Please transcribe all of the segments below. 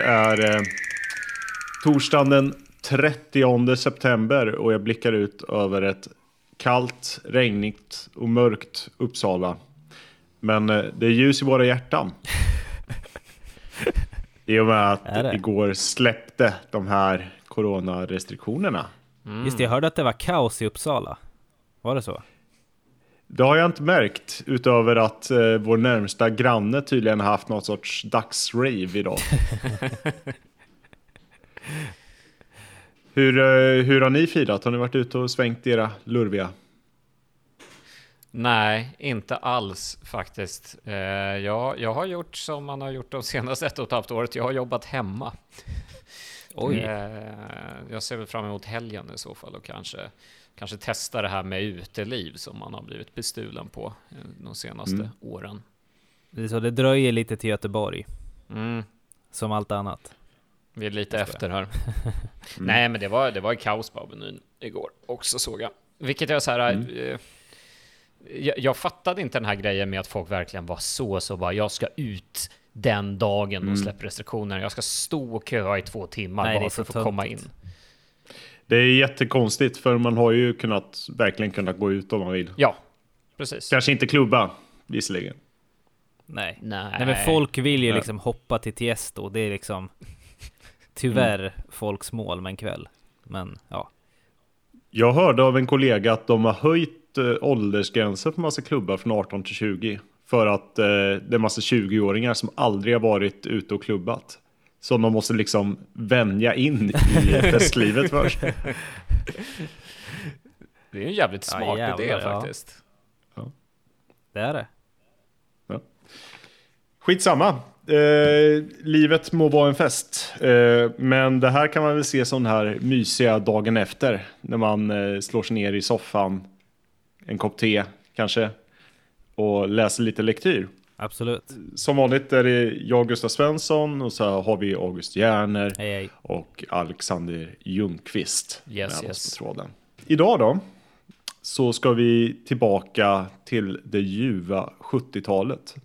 Det är eh, torsdagen den 30 september och jag blickar ut över ett kallt, regnigt och mörkt Uppsala. Men eh, det är ljus i våra hjärtan. I och med att igår släppte de här coronarestriktionerna. Just det, jag hörde att det var kaos i Uppsala. Var det så? Det har jag inte märkt, utöver att eh, vår närmsta granne tydligen har haft något sorts dagsrave idag. hur, eh, hur har ni firat? Har ni varit ute och svängt era lurviga? Nej, inte alls faktiskt. Eh, jag, jag har gjort som man har gjort de senaste ett och ett halvt året. Jag har jobbat hemma. Oj. Eh, jag ser väl fram emot helgen i så fall och kanske, kanske testa det här med uteliv som man har blivit bestulen på eh, de senaste Mm. åren. Det så det dröjer lite till Göteborg, Mm, som allt annat. vi är lite efter här. Nej, men det var, det var kaos på Avenyn igår också såg jag. Vilket jag så här... Eh, jag, jag fattade inte den här grejen med att folk verkligen var så, så bara jag ska ut den dagen de släpper restriktioner. Jag ska stå och köa i två timmar Nej, bara för att få komma in. Det är jättekonstigt, för man har ju kunnat, verkligen kunnat gå ut om man vill. Ja, precis. Kanske inte klubba, visserligen. Nej. Nej. Nej men folk vill ju Nej. liksom hoppa till Tiesto, det är liksom tyvärr folks mål med en kväll. Men ja, Jag hörde av en kollega att de har höjt eh, åldersgränsen för massa klubbar från 18 till 20. För att eh, det är massa 20-åringar som aldrig har varit ute och klubbat. Så de måste liksom vänja in i festlivet först. Det är en jävligt Ja, smart jävlar, idé ja. faktiskt. det är det. Skitsamma. Eh, livet må vara en fest. Eh, men det här kan man väl se som den här mysiga dagen efter. När man eh, slår sig ner i soffan, en kopp te kanske. Och läser lite lektyr. Absolut. Som vanligt är det jag, Gustav Svensson, och så har vi August Järner Hej hej. och Alexander Ljungqvist Yes, med yes. på tråden. Idag då, så ska vi tillbaka till det ljuva 70-talet.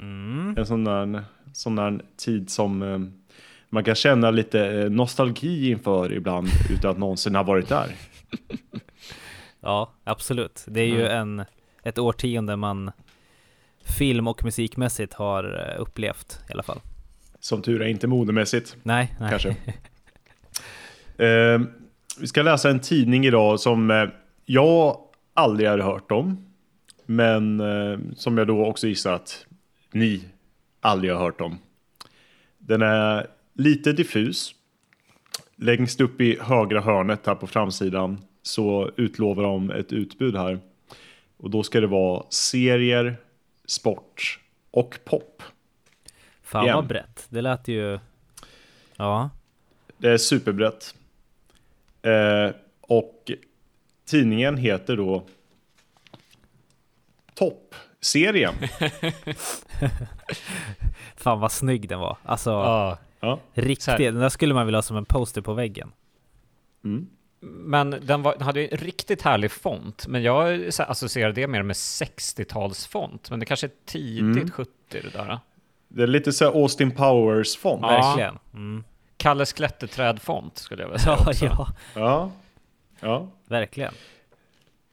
Mm. En sån där, sån där tid som eh, man kan känna lite eh, nostalgi inför ibland utan att någonsin ha varit där. Ja, absolut. Det är ju en, ett årtionde man film och musikmässigt har eh, upplevt i alla fall. Som tur är inte modemässigt. Nej, nej. kanske. Eh, vi ska läsa en tidning idag som eh, jag aldrig har hört om. Men eh, som jag då också gissar att ni aldrig har hört om. Den är lite diffus. Längst upp i högra hörnet här på framsidan så utlovar de ett utbud här. Och då ska det vara serier, sport och pop. Fan Igen. vad brett. Det lät ju... Ja. Det är superbrett. Eh, och tidningen heter då Topp-serien. Fan vad snygg den var. Alltså, Ja. Riktigt. Den där skulle man vilja ha som en poster på väggen. Men den, var, den hade ju en riktigt härlig font. Men jag associerar det mer med 60-talsfont. Men det kanske är tidigt Mm. 70 det där. Det är lite så Austin Powers-font. Ja. Verkligen. Mm. Kalles klätterträd-font skulle jag vilja säga Ja, också. ja, Ja. ja. verkligen.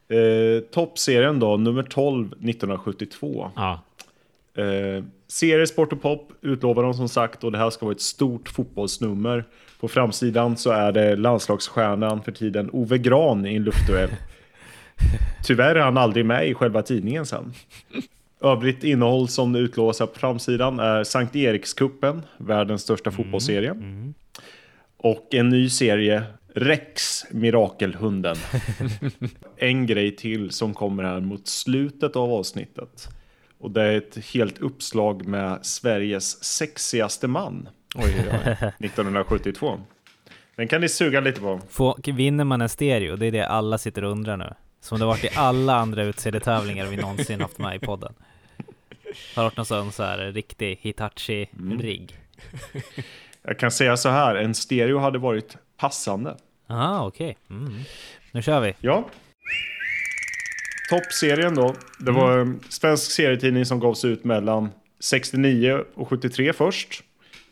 Eh, Toppserien då, nummer 12, 1972. Ja. Eh, serie, sport och pop utlovar de som sagt och det här ska vara ett stort fotbollsnummer. På framsidan så är det landslagsstjärnan för tiden Ove Gran i en luftduell. Tyvärr är han aldrig med i själva tidningen sen. Övrigt innehåll som utlovas på framsidan är Sankt Erikskuppen, världens största fotbollsserie. Och en ny serie, Rex, Mirakelhunden. en grej till som kommer här mot slutet av avsnittet. Och det är ett helt uppslag med Sveriges sexigaste man. Oj, oj, oj. 1972. Den kan ni suga lite på. Få, vinner man en stereo? Det är det alla sitter och undrar nu. Som det varit i alla andra utseendetävlingar vi någonsin haft med i podden. Har varit någon sån så här riktig Hitachi-rigg. Jag kan säga så här, en stereo hade varit passande. Aha, okej. Mm. Nu kör vi. Ja. Toppserien då. Det var en svensk serietidning som gavs ut mellan 69 och 73 först.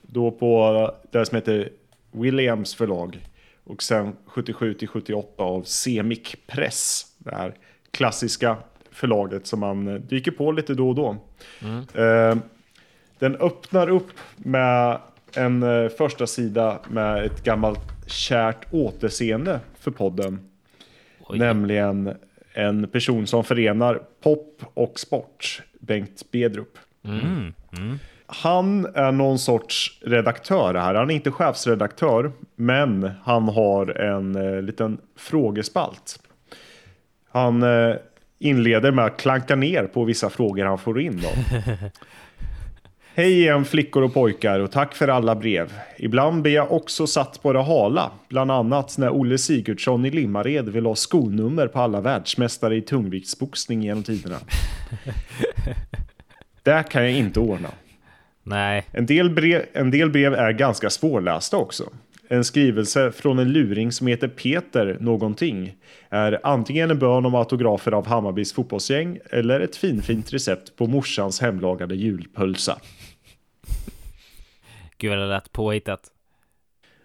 Då på det som heter Williams förlag. Och sen 77 till 78 av Semic Press. Det här klassiska förlaget som man eh, dyker på lite då och då. Eh, den öppnar upp med en eh, första sida med ett gammalt kärt återseende för podden. Oj. Nämligen en person som förenar pop och sport, Bengt Bedrup. Mm. Mm. Han är någon sorts redaktör här. Han är inte chefsredaktör, men han har en eh, liten frågespalt. Han eh, inleder med att klanka ner på vissa frågor han får in. Då. Hej igen flickor och pojkar och tack för alla brev. Ibland blir jag också satt på det hala. Bland annat när Olle Sigurdsson i Limmared vill ha skonummer på alla världsmästare i tungviktsboxning genom tiderna. Det kan jag inte ordna. Nej, En del, brev, en del brev är ganska svårlästa också. En skrivelse från en luring som heter Peter någonting är antingen en bön om autografer av Hammarbys fotbollsgäng eller ett finfint recept på morsans hemlagade julpölsa. gud vad det lät påhittat.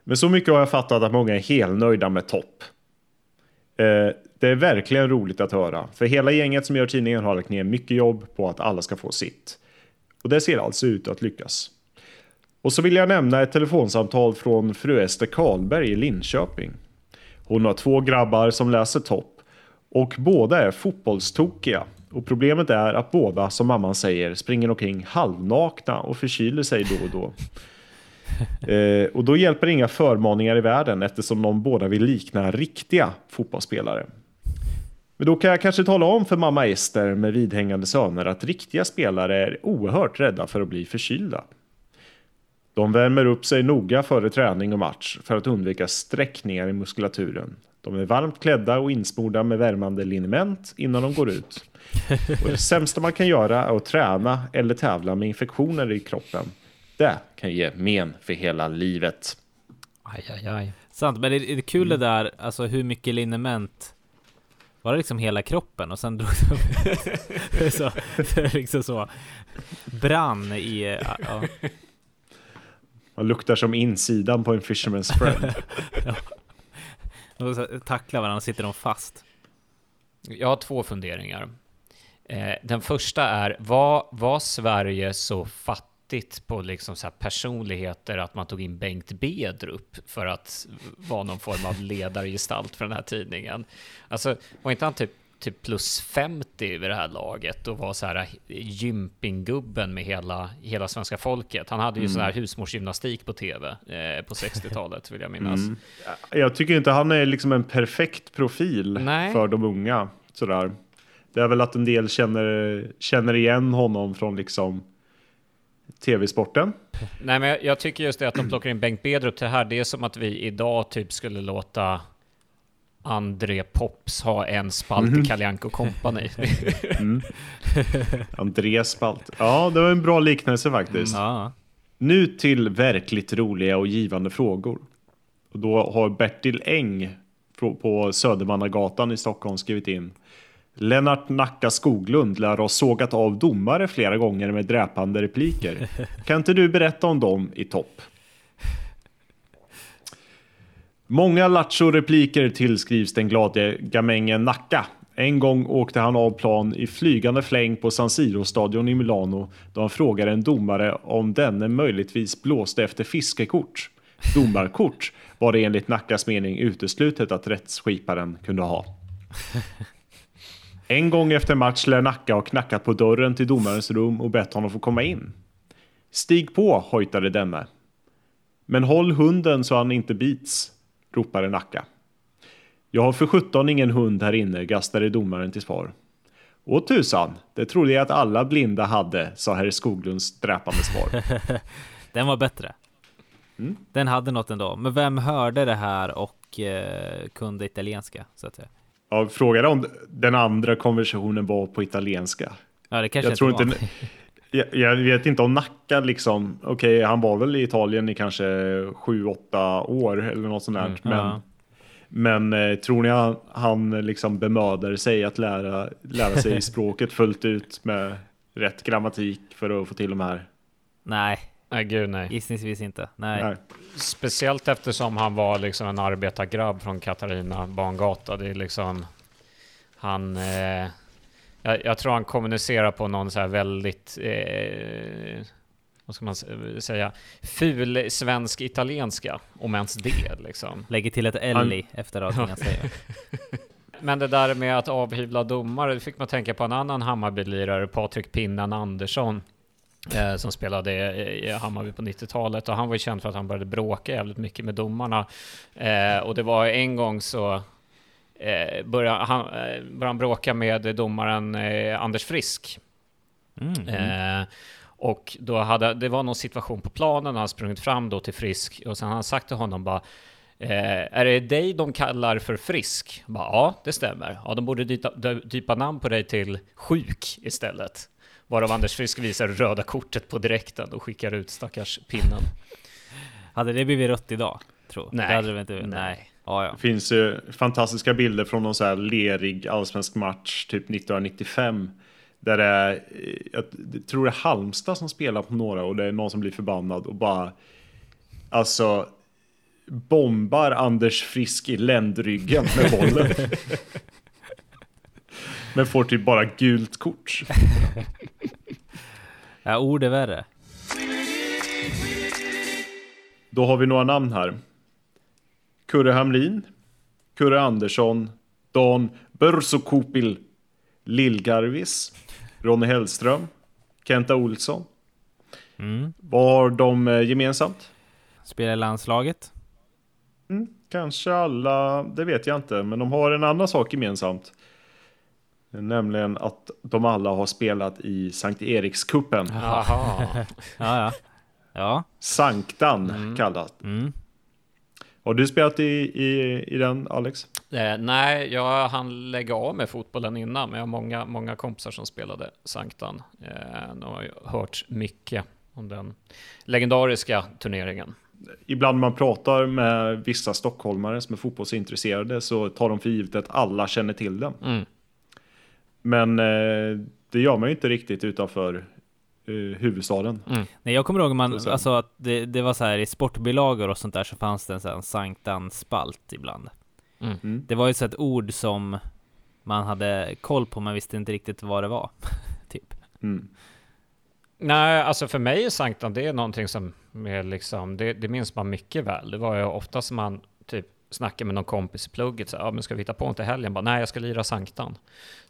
Men så mycket har jag fattat att många är helnöjda med topp. Eh, det är verkligen roligt att höra, för hela gänget som gör tidningen har lagt ner mycket jobb på att alla ska få sitt. Och det ser alltså ut att lyckas. Och så vill jag nämna ett telefonsamtal från fru Ester Karlberg i Linköping. Hon har två grabbar som läser topp och båda är fotbollstokiga. Och problemet är att båda, som mamman säger, springer omkring halvnakna och förkyler sig då och då. Eh, och då hjälper inga förmaningar i världen eftersom de båda vill likna riktiga fotbollsspelare. Men då kan jag kanske tala om för mamma Ester med vidhängande söner att riktiga spelare är oerhört rädda för att bli förkylda. De värmer upp sig noga före träning och match för att undvika sträckningar i muskulaturen. De är varmt klädda och insmorda med värmande liniment innan de går ut. Och det sämsta man kan göra är att träna eller tävla med infektioner i kroppen. Det kan ge men för hela livet. Aj, aj, aj. Sant, men det är kul det där, alltså hur mycket liniment var det liksom hela kroppen och sen drog de så, det liksom så brann i, ja, Man luktar som insidan på en Fisherman's friend. och de tacklar varandra sitter de fast. Jag har två funderingar. Eh, den första är, var, var Sverige så fattigt på liksom så här personligheter att man tog in Bengt Bedrup för att vara någon form av ledargestalt för den här tidningen? Alltså, var inte han typ, typ plus 50 vid det här laget och var så här gympinggubben med hela, hela svenska folket? Han hade ju sån här husmorsgymnastik på tv eh, på 60-talet vill jag minnas. Mm. Jag tycker inte han är liksom en perfekt profil Nej. för de unga. Sådär. Det är väl att en del känner, känner igen honom från liksom tv-sporten. Nej, men jag, jag tycker just det att de plockar in Bengt Bedrup till det här. Det är som att vi idag typ skulle låta André Pops ha en spalt i Kalle Anka Company. Andreas Spalt. Ja, det var en bra liknelse faktiskt. Ja, Nu till verkligt roliga och givande frågor. Och då har Bertil Eng på- på Södermannagatan i Stockholm skrivit in. Lennart Nacka Skoglund lär ha sågat av domare flera gånger med dräpande repliker. Kan inte du berätta om dem i topp? Många lattjo-repliker tillskrivs den glade gamängen Nacka. En gång åkte han av plan i flygande fläng på San Siro-stadion i Milano då han frågade en domare om denne möjligtvis blåste efter fiskekort. Domarkort var det enligt Nackas mening uteslutet att rättsskiparen kunde ha. En gång efter match lär Nacka ha knackat på dörren till domarens rum och bett honom få komma in. Stig på, hojtade denne. Men håll hunden så han inte bits, ropade Nacka. Jag har för sjutton ingen hund här inne, gastade domaren till svar. Åh tusan, det trodde jag att alla blinda hade, sa herr Skoglunds dräpande svar. den var bättre. Mm. Den hade något ändå. Men vem hörde det här och eh, kunde italienska så att säga? Ja, frågade om den andra konversationen var på italienska. Ja, det kanske Jag tror var. inte... Jag, jag vet inte om Nacka liksom, okej han var väl i Italien i kanske sju åtta år eller något sånt där. Mm, men ja. men eh, tror ni han, han liksom bemödar sig att lära, lära sig språket fullt ut med rätt grammatik för att få till de här? Nej, Nej, gud nej. Gissningsvis inte. Nej. Nej. Speciellt eftersom han var liksom en arbetargrabb från Katarina Bangata. Det är liksom... Han... Eh, jag, jag tror han kommunicerar på någon så här väldigt... Eh, vad ska man säga? Ful svensk italienska, om ens det liksom. Lägger till ett L i efter allting han säger. Men det där med att avhyvla domare, det fick man tänka på en annan Hammarby-lirare, Patrik Pinnan Andersson, eh, som spelade i i Hammarby på 90-talet. Och han var ju känd för att han började bråka jävligt mycket med domarna. Eh, och det var en gång så eh, började, han, eh, började han bråka med domaren eh, Anders Frisk. Mm. Eh, och då hade, det var någon situation på planen, han hade sprungit fram då till Frisk och sen har han sagt till honom bara eh, Är det dig de kallar för Frisk? Bara, ja, det stämmer. Ja, de borde dypa, namn på dig till Sjuk istället. Varav Anders Frisk visar röda kortet på direkten och skickar ut stackars pinnen. Hade det blivit rött idag? Tror Nej. Det hade det inte Nej. Nej. Ja, ja. Det finns ju fantastiska bilder från någon så här lerig allsvensk match typ 1995. Där det är, eh, jag tror det är Halmstad som spelar på några och det är någon som blir förbannad och bara Alltså bombar Anders Frisk i ländryggen med bollen. Men får typ bara gult kort. ja ord är värre. Då har vi några namn här. Kurre Hamrin, Kurre Andersson, Dan Börsokopil, Lillgarvis, Ronny Hellström, Kenta Olsson. Mm. Vad har de eh, gemensamt? Spelar i landslaget. Mm, kanske alla, det vet jag inte, men de har en annan sak gemensamt. Nämligen att de alla har spelat i Sankt Erikskuppen. Jaha. Ja, ja. Ja. Sanktan kallat. Mm. Har du spelat i, i, i den, Alex? Eh, nej, jag hann lägga av med fotbollen innan, men jag har många, många kompisar som spelade Sanktan. Eh, de har hört mycket om den legendariska turneringen. Ibland när man pratar med vissa stockholmare som är fotbollsintresserade så tar de för givet att alla känner till den. Mm. Men eh, det gör man ju inte riktigt utanför eh, huvudstaden. Nej, jag kommer ihåg man, Så- alltså att det, det var så här i sportbilagor och sånt där så fanns det en sån Sanktan-spalt ibland. Mm. Mm. Det var ju så ett ord som man hade koll på, men visste inte riktigt vad det var. typ. Mm. Nej, alltså för mig är Sanktan, det är någonting som är liksom, det, det minns man mycket väl. Det var ju ofta som man typ snackade med någon kompis i plugget, så ja men ska vi hitta på något i helgen? Bara, nej, jag ska lira Sanktan.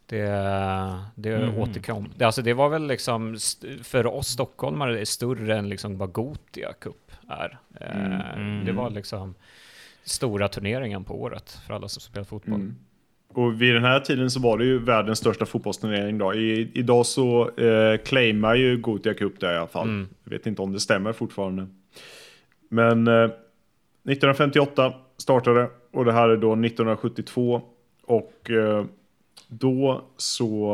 Det, det Mhm. återkom. Det, alltså det var väl liksom, för oss stockholmare, större än liksom vad Gotia Cup är. Eh, Mm. Det var liksom stora turneringen på året för alla som spelar fotboll. Mm. Och vid den här tiden så var det ju världens största fotbollsturnering då. I, idag så eh, claimar ju Gothia Cup det i alla fall. Mm. Jag vet inte om det stämmer fortfarande. Men eh, 1958 startade och det här är då 1972. Och eh, då så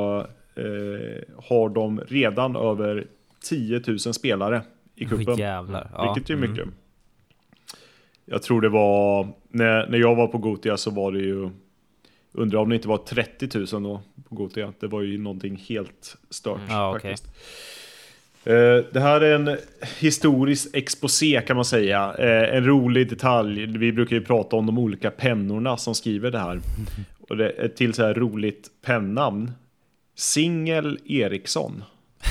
eh, har de redan över 10 000 spelare i cupen. jävlar. Ja. Vilket är Mm. mycket. Jag tror det var, när, när jag var på Gotia så var det ju, undrar om det inte var 30 000 då på Gotia. Det var ju någonting helt stört Ja, okej. faktiskt. Eh, Det här är en historisk exposé kan man säga. Eh, En rolig detalj. Vi brukar ju prata om de olika pennorna som skriver det här. Och det är till så här roligt pennamn. Singel Eriksson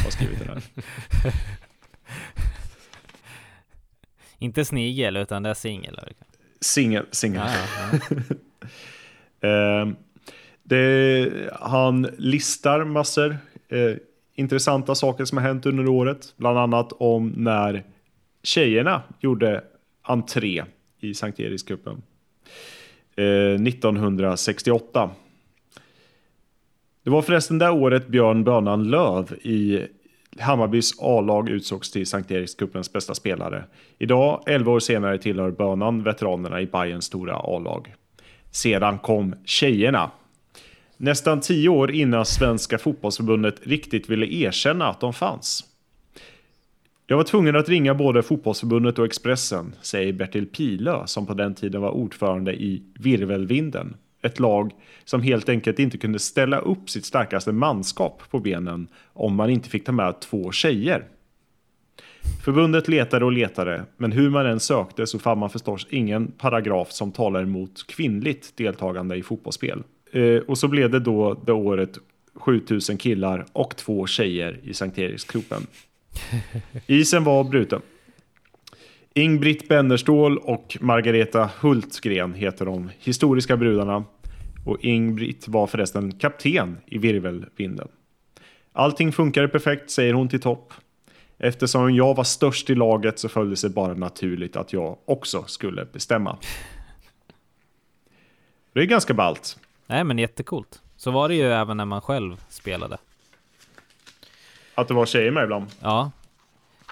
har skrivit det här. Inte snigel, utan det är singel. Singel, singel. Ja, ja. Eh, det, han listar massor eh, intressanta saker som har hänt under året. Bland annat om när tjejerna gjorde entré i Sankt Erikscupen. Eh, 1968. Det var förresten det året Björn Bönan Löv i Hammarbys A-lag utsågs till Sankt Erikscupens bästa spelare. Idag, 11 år senare, tillhör Bönan veteranerna i Bayerns stora A-lag. Sedan kom tjejerna. Nästan tio år innan Svenska fotbollsförbundet riktigt ville erkänna att de fanns. Jag var tvungen att ringa både fotbollsförbundet och Expressen, säger Bertil Pilö som på den tiden var ordförande i Virvelvinden. Ett lag som helt enkelt inte kunde ställa upp sitt starkaste manskap på benen om man inte fick ta med två tjejer. Förbundet letade och letade, men hur man än sökte så fann man förstås ingen paragraf som talar emot kvinnligt deltagande i fotbollsspel. Eh, och så blev det då det året 7000 killar och två tjejer i Sankt Eriksgropen. Isen var bruten. Ingbritt Bennerstål och Margareta Hultgren heter de historiska brudarna. Och Ingbritt var förresten kapten i virvelvinden. Allting funkade perfekt, säger hon till topp. Eftersom jag var störst i laget så följde det sig bara naturligt att jag också skulle bestämma. Det är ganska ballt. Nej men jättecoolt. Så var det ju även när man själv spelade. Att det var tjejer med ibland. Ja.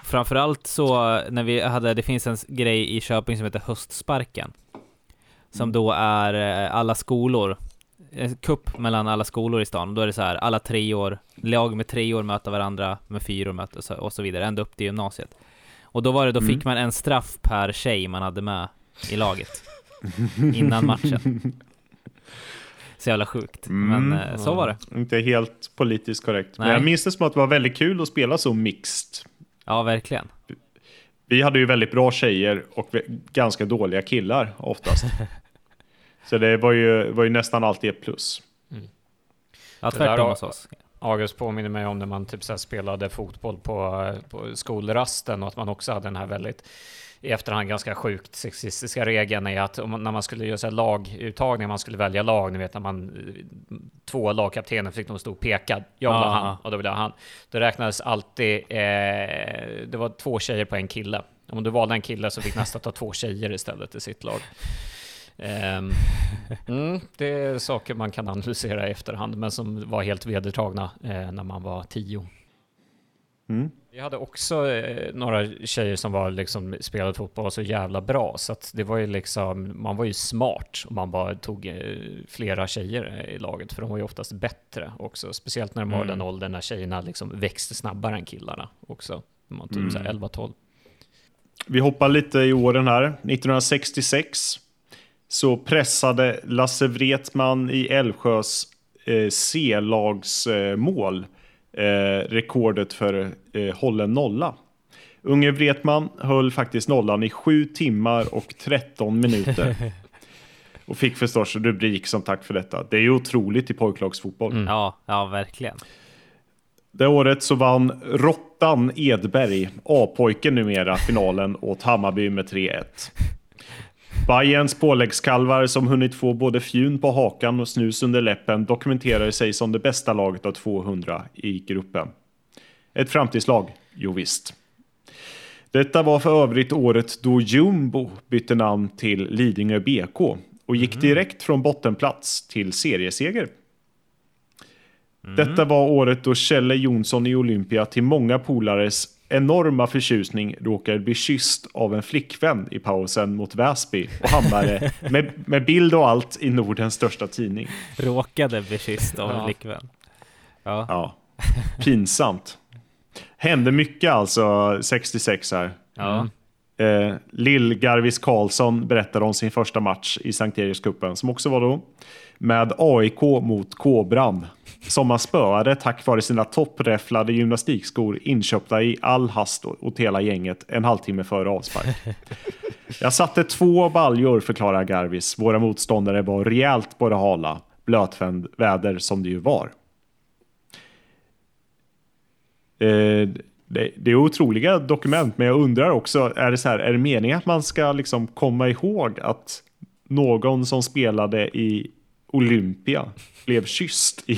Framförallt så när vi hade, det finns en grej i Köping som heter Höstsparken. Som då är eh, alla skolor, en kupp mellan alla skolor i stan. Då är det så här, alla tre år, lag med tre år möter varandra, med fyra år möter och så vidare, ända upp till gymnasiet. Och då var det, då fick man en straff per tjej man hade med i laget. Innan matchen. Så jävla sjukt. Men eh, så var det. Inte helt politiskt korrekt. Men Nej. jag minns det som att det var väldigt kul att spela så mixed. Ja, verkligen. Vi hade ju väldigt bra tjejer och ganska dåliga killar oftast. så det var ju, var ju nästan alltid ett plus. Ja, Det där tvärtom hos oss. August påminner mig om när man typ så här spelade fotboll på, på skolrasten och att man också hade den här väldigt i efterhand ganska sjukt sexistiska regeln är att om, när man skulle göra så här laguttagningar, man skulle välja lag, ni vet när man två lagkaptener fick de stå och peka, jag vill ha han och då vill jag ha han. Då räknades alltid, eh, det var två tjejer på en kille. Om du valde en kille så fick nästa ta två tjejer istället i sitt lag. Ehm, mm, det är saker man kan analysera i efterhand, men som var helt vedertagna eh, när man var tio. Mm. Vi hade också eh, några tjejer som var liksom spelade fotboll så jävla bra så att det var ju liksom man var ju smart om man bara tog eh, flera tjejer eh, i laget för de var ju oftast bättre också speciellt när de var Mm. den åldern när tjejerna liksom växte snabbare än killarna också. Var typ Mm. så här 11-12. Vi hoppar lite i åren här. 1966 så pressade Lasse Wretman i Älvsjös eh, C-lagsmål eh, rekordet för eh, hållen nolla. Unge Wretman höll faktiskt nollan i 7 timmar och 13 minuter. och fick förstås rubrik som tack för detta. Det är ju otroligt i pojklagsfotboll. Mm. Ja, ja verkligen. Det året så vann Råttan Edberg, A-pojken numera, finalen åt Hammarby med 3-1. Bayerns påläggskalvar som hunnit få både fjun på hakan och snus under läppen dokumenterar sig som det bästa laget av 200 i gruppen. Ett framtidslag, jo visst. Detta var för övrigt året då Jumbo bytte namn till Lidingö BK och gick direkt från bottenplats till serieseger. Detta var året då Kjelle Jonsson i Olympia till många polares enorma förtjusning råkade bli kysst av en flickvän i pausen mot Väsby och hamnade med, med bild och allt i Nordens största tidning. Råkade bli kysst av en Ja. flickvän. Ja. Ja, pinsamt. Hände mycket alltså 66 här. Ja. Eh, Lill Garvis Karlsson berättade om sin första match i Sankt Erikscupen som också var då med AIK mot Kobran som man spöade tack vare sina toppräfflade gymnastikskor inköpta i all hast åt hela gänget en halvtimme före avspark. Jag satte två baljor, förklarar Garvis. Våra motståndare var rejält på det hala. Blötväder som det ju var. Eh, det, det är otroliga dokument, men jag undrar också, är det så här, är det meningen att man ska liksom komma ihåg att någon som spelade i Olympia blev kysst i,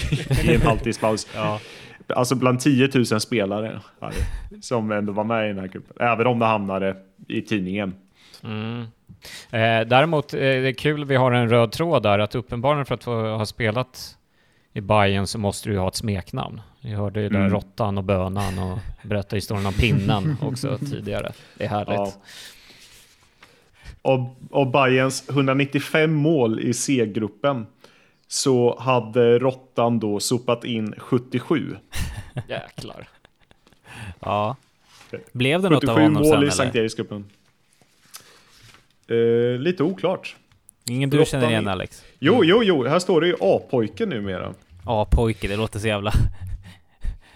i en halvtidspaus? Ja. Alltså bland 10 000 spelare här, som ändå var med i den här gruppen. Även om det hamnade i tidningen. Mm. Eh, däremot eh, det är kul, vi har en röd tråd där, att uppenbarligen för att ha spelat i Bayern så måste du ju ha ett smeknamn. Vi hörde ju där Mm. Råttan och Bönan och berättade historien om pinnen också tidigare. Det är härligt. Ja. Av, av Bayerns 195 mål i C-gruppen så hade Råttan då sopat in 77. Jäklar. ja. Blev det något av 77 honom mål sen i Sankt eller? Erikscupen. Eh, lite oklart. Ingen du känner igen Alex? Jo, jo, jo, här står det ju A-pojke numera. Ja, pojke, det låter så jävla...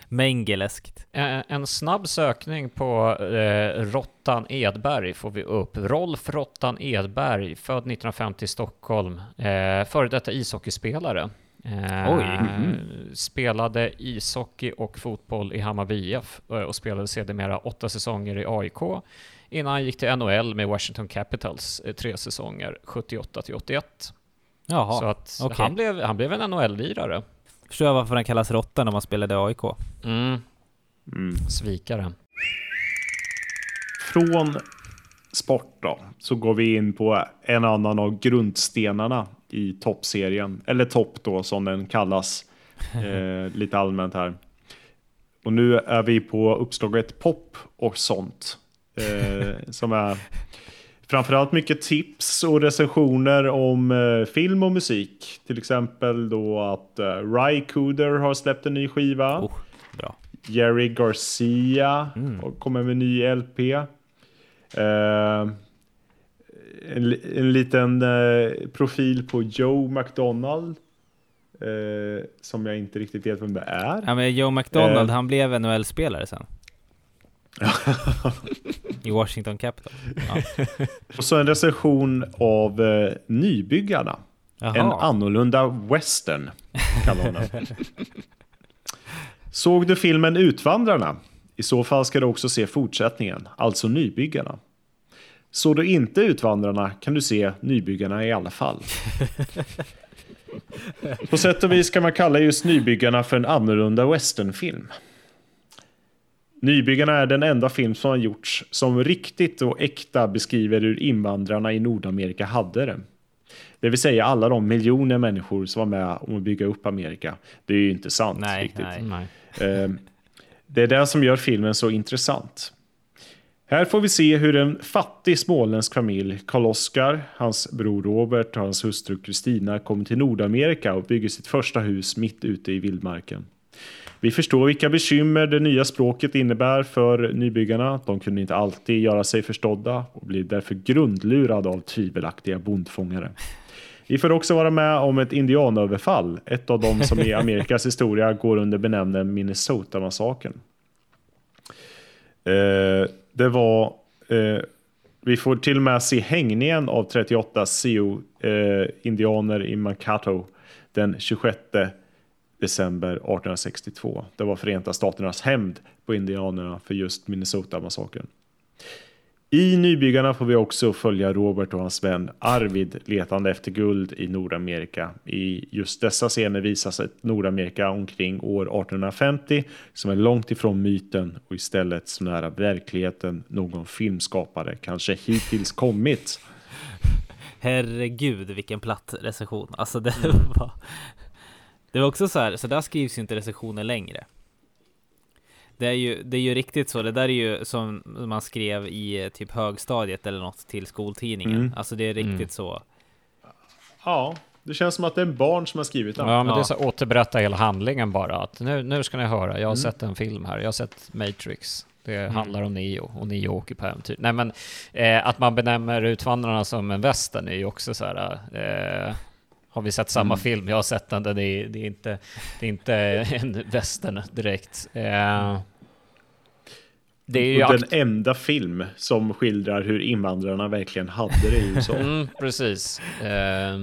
Mengeleskt. Eh, En snabb sökning på eh, Rottan Edberg får vi upp. Rolf Rottan Edberg, född 1950 i Stockholm, eh, före detta ishockeyspelare. Eh, Oj. Spelade ishockey och fotboll i Hammarby IF eh, och spelade sedermera åtta säsonger i AIK innan han gick till NHL med Washington Capitals eh, tre säsonger, 78 till 81. Jaha, Så att okej. han, blev, han blev en NHL-lirare. Förstår jag varför han kallas Råtta när man spelade i AIK. Mm, Mm. svikare. Från sport då, så går vi in på en annan av grundstenarna i toppserien. Eller topp då, som den kallas eh, lite allmänt här. Och nu är vi på uppslaget pop och sånt. Eh, som är framförallt mycket tips och recensioner om eh, film och musik. Till exempel då att eh, Ry Cooder har släppt en ny skiva. Oh. Jerry Garcia Mm. kommer med en ny LP. Eh, en, en liten eh, profil på Joe McDonald. Eh, som jag inte riktigt vet vem det är. Ja men Joe McDonald, Eh. han blev NHL-spelare sen. I Washington Capital. Ja. Och så en recension av eh, Nybyggarna. En Jaha. annorlunda western kallar hon den. Såg du filmen Utvandrarna? I så fall ska du också se fortsättningen, alltså Nybyggarna. Såg du inte Utvandrarna kan du se Nybyggarna i alla fall. På sätt och vis kan man kalla just Nybyggarna för en annorlunda westernfilm. Nybyggarna är den enda film som har gjorts som riktigt och äkta beskriver hur invandrarna i Nordamerika hade det. Det vill säga alla de miljoner människor som var med om att bygga upp Amerika. Det är ju inte sant Nej, riktigt. nej. Nej. Eh, Det är det som gör filmen så intressant. Här får vi se hur en fattig småländsk familj, Karl-Oskar, hans bror Robert och hans hustru Kristina kommer till Nordamerika och bygger sitt första hus mitt ute i vildmarken. Vi förstår vilka bekymmer det nya språket innebär för nybyggarna. De kunde inte alltid göra sig förstådda och blir därför grundlurade av tvivelaktiga bondfångare. Vi får också vara med om ett indianöverfall, ett av de som i Amerikas historia går under benämningen Minnesota-massakern. Eh, det var... Eh, vi får till och med se hängningen av 38 Sioux-indianer i Mankato den 26 december 1862. Det var Förenta Staternas hämnd på indianerna för just Minnesota-massakern. I Nybyggarna får vi också följa Robert och hans vän Arvid letande efter guld i Nordamerika. I just dessa scener visas ett Nordamerika omkring år 1850 som är långt ifrån myten och istället så nära verkligheten någon filmskapare kanske hittills kommit. Herregud vilken platt recension. Alltså det var... Det var också så här, så där skrivs ju inte recensioner längre. Det är ju, det är ju riktigt så, det där är ju som man skrev i eh, typ högstadiet eller något till skoltidningen. Mm. Alltså det är riktigt Mm. så. Ja, det känns som att det är en barn som har skrivit den. Ja, men det är Ja. så att återberätta hela handlingen bara. Att nu, nu ska ni höra, jag har Mm. sett en film här, jag har sett Matrix. Det handlar om Neo och Neo åker på äventyr. Nej men, eh, att man benämner Utvandrarna som en western är ju också så här. Eh, har vi sett samma Mm. film? Jag har sett den, det är, det är, inte, det är inte en western direkt. Eh, det är ju och den enda film som skildrar hur invandrarna verkligen hade det i USA. Mm, precis. Eh,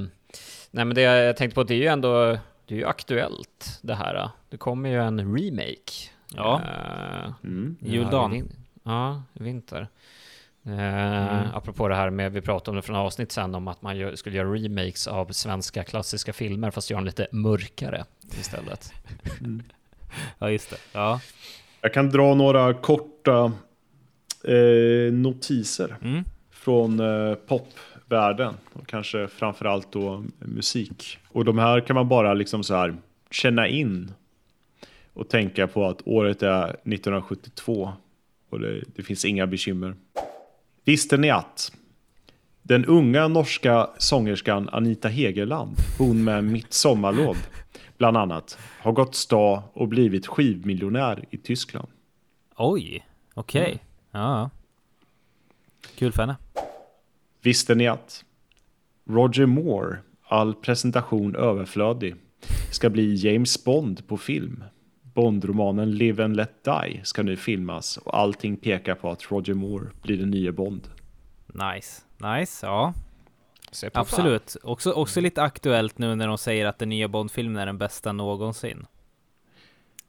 nej men det jag tänkte på, det är ju ändå, det är ju aktuellt det här. Det kommer ju en remake. Ja. Eh, Mm. Juldagen. Ja, vinter. Eh, Mm. Apropå det här med, vi pratade om det från avsnitt sen, om att man gör, skulle göra remakes av svenska klassiska filmer, fast göra dem lite mörkare istället. Ja just det. Ja. Jag kan dra några korta eh, notiser Mm. från eh, popvärlden och kanske framförallt då musik. Och de här kan man bara liksom så här känna in och tänka på att året är 1972 och det, det finns inga bekymmer. Visste ni att den unga norska sångerskan Anita Hegerland, hon med Mitt sommarlov, bland annat, har gått stad och blivit skivmiljonär i Tyskland. Oj, okej. Mm. Ja, ja. Kul för henne. Visste ni att Roger Moore, all presentation överflödig, ska bli James Bond på film? Bondromanen Live and Let Die ska nu filmas och allting pekar på att Roger Moore blir den nya Bond. Nice, nice, ja. Absolut. Också, också lite aktuellt nu när de säger att den nya Bond-filmen är den bästa någonsin.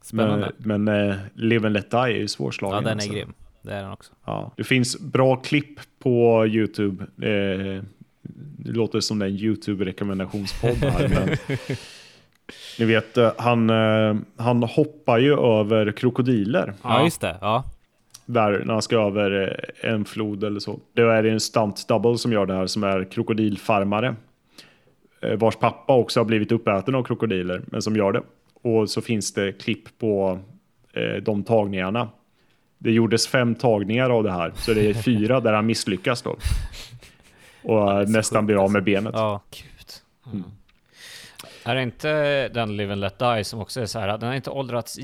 Spännande. Men, men eh, Live and Let Die är ju svårslagen. ja, den är alltså. grym. Det är den också. Ja. Det finns bra klipp på YouTube. Eh, det låter som en YouTube-rekommendationspodd här. men, ni vet, eh, han, eh, han hoppar ju över krokodiler. Ja, just det. Ja. Där när han ska över eh, en flod eller så. Då är det en stunt double som gör det här som är krokodilfarmare. Vars pappa också har blivit uppäten av krokodiler, men som gör det. Och så finns det klipp på eh, de tagningarna. Det gjordes fem tagningar av det här, så det är fyra där han misslyckas då. Och nästan blir av med benet. ja. Gud. Mm. Är det inte den Live and Let Die som också är så här, den har inte åldrats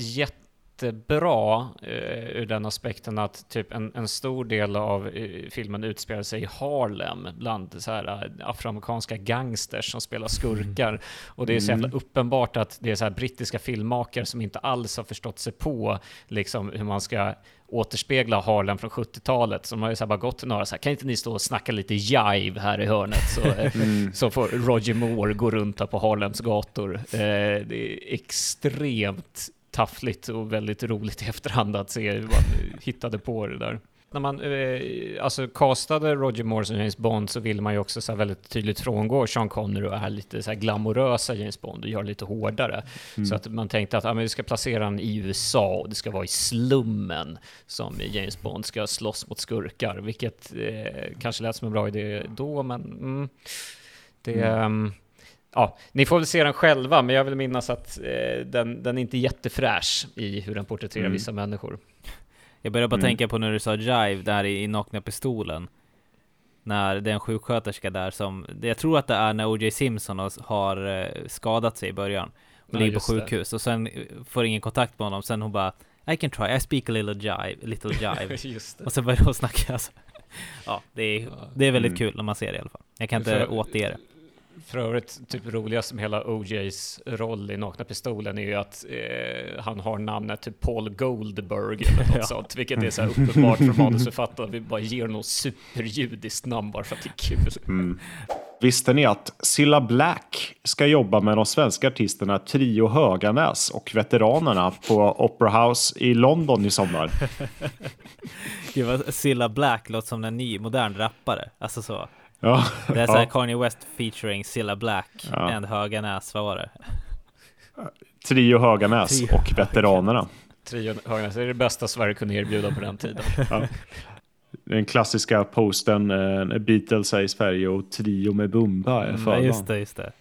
jättebra eh, ur den aspekten att typ en, en stor del av eh, filmen utspelar sig i Harlem bland så här eh, afroamerikanska gangsters som spelar skurkar. Och det är så jävla uppenbart att det är så här brittiska filmmakare som inte alls har förstått sig på liksom hur man ska återspegla Harlem från 70-talet. Så de har ju så bara gått till några så här, kan inte ni stå och snacka lite jive här i hörnet? Så, eh, så får Roger Moore gå runt här på Harlems gator. Eh, det är extremt taffligt och väldigt roligt i efterhand att se hur man hittade på det där. När man eh, alltså castade Roger Moore som James Bond så ville man ju också så här väldigt tydligt frångå Sean Connery och är lite så här glamorösa James Bond och göra lite hårdare. Så att man tänkte att ah, men vi ska placera den i USA och det ska vara i slummen som James Bond ska slåss mot skurkar, vilket eh, kanske lät som en bra idé då, men mm, det... ehm, Ja, ni får väl se den själva, men jag vill minnas att eh, den, den är inte jättefräsch i hur den porträtterar Mm. vissa människor. Jag började bara Mm. tänka på när du sa jive, där i, i Nakna Pistolen. När det är en sjuksköterska där som, jag tror att det är när O.J. Simpson har, eh, skadat sig i början. Och Ja, ligger på just det. sjukhus och sen eh, får ingen kontakt med honom. Sen hon bara I can try, I speak a little jive, little jive. Just det. och sen börjar hon snacka alltså. Ja, det är, det är väldigt Mm. kul när man ser det i alla fall. Jag kan inte För- återge det. För övrigt, typ roligast med hela OJs roll i Nakna Pistolen är ju att eh, han har namnet typ Paul Goldberg eller något Ja. sånt, vilket är så här uppenbart för manusförfattaren. Vi bara ger något superjudiskt namn bara för att det är kul. Mm. Visste ni att Cilla Black ska jobba med de svenska artisterna Trio Höganäs och Veteranerna på Opera House i London i sommar? Gud vad Cilla Black låter som en ny, modern rappare. Alltså så. Ja, Det är såhär ja. Kanye West featuring Cilla Black Ja. and Höganäs, vad var det? Trio Höganäs Trio och Veteranerna. Trion Höganäs är det bästa Sverige kunde erbjuda på den tiden. Den klassiska posten eh, Beatles är i Sverige och Trio med Bumba är Mm, just det, just det.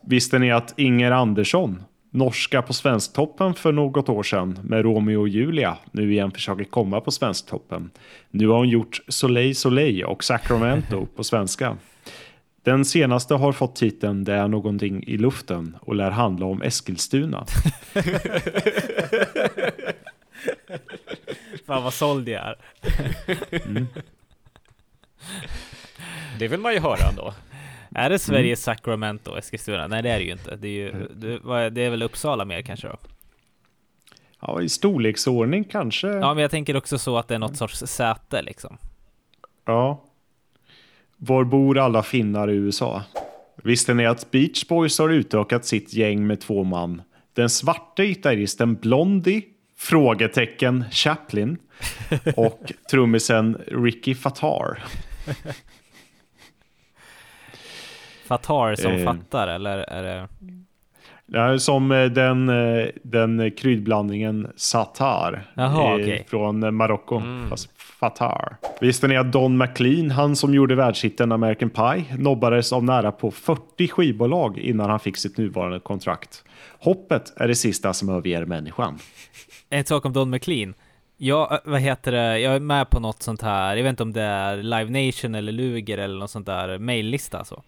Visste ni att Inger Andersson, norska på Svensktoppen för något år sedan med Romeo och Julia, nu igen försöker komma på Svensktoppen. Nu har hon gjort Soleil Soleil och Sacramento på svenska. Den senaste har fått titeln Det är någonting i luften och lär handla om Eskilstuna. Fan vad såld jag är. Det vill man ju höra ändå. Är det Sveriges Sacramento, Eskilstuna? Nej det är det ju inte. Det är ju, det, vad- det är väl Uppsala mer kanske då? Ja, i storleksordning kanske. Ja men jag tänker också så att det är något sorts säte liksom. Ja. Var bor alla finnar i USA? Visste ni att Beach Boys har utökat sitt gäng med två man? Den svarte gitarristen Blondie, frågetecken Chaplin och trummisen Ricky Fattar. Fatar som Eh. fattar eller är det? Det är som eh, den, eh, den kryddblandningen Satar Jaha, eh, okej. från Marocko. Mm. Fast Fatar. Visste ni att Don McLean, han som gjorde världshitten American Pie, nobbades av nära på 40 skivbolag innan han fick sitt nuvarande kontrakt. Hoppet är det sista som överger människan. En sak om Don McLean. Jag, vad heter det, jag är med på något sånt här, jag vet inte om det är Live Nation eller Luger eller något sånt där maillista så.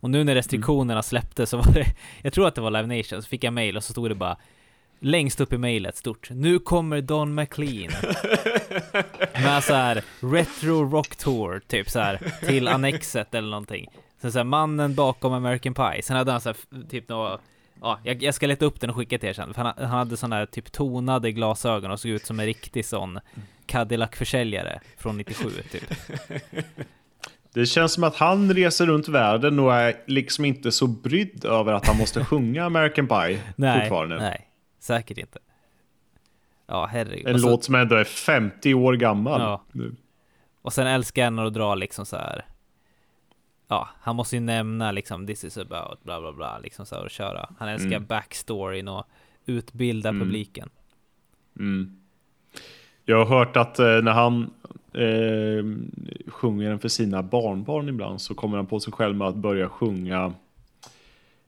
Och nu när restriktionerna släpptes så var det, jag tror att det var Live Nation, så fick jag mail och så stod det bara längst upp i mailet stort, nu kommer Don McLean. Med så här retro rock tour, typ så här till Annexet eller någonting. Sen så här mannen bakom American Pie, sen hade han så här typ några Ja, jag, jag ska leta upp den och skicka till er sen. För han, han hade sådana här typ tonade glasögon och såg ut som en riktig sån Cadillac-försäljare från 97 typ. Det känns som att han reser runt världen och är liksom inte så brydd över att han måste sjunga American Pie Nej, fortfarande. nej, säkert inte. Ja, herregud. En så- låt som ändå är 50 år gammal. Ja. nu. Och sen älskar han att dra liksom så här. Ja, han måste ju nämna liksom this is about bla bla bla liksom så här och köra. Han älskar Mm. backstoryn och utbilda Mm. publiken. Mm. Jag har hört att eh, när han eh, sjunger den för sina barnbarn ibland så kommer han på sig själv med att börja sjunga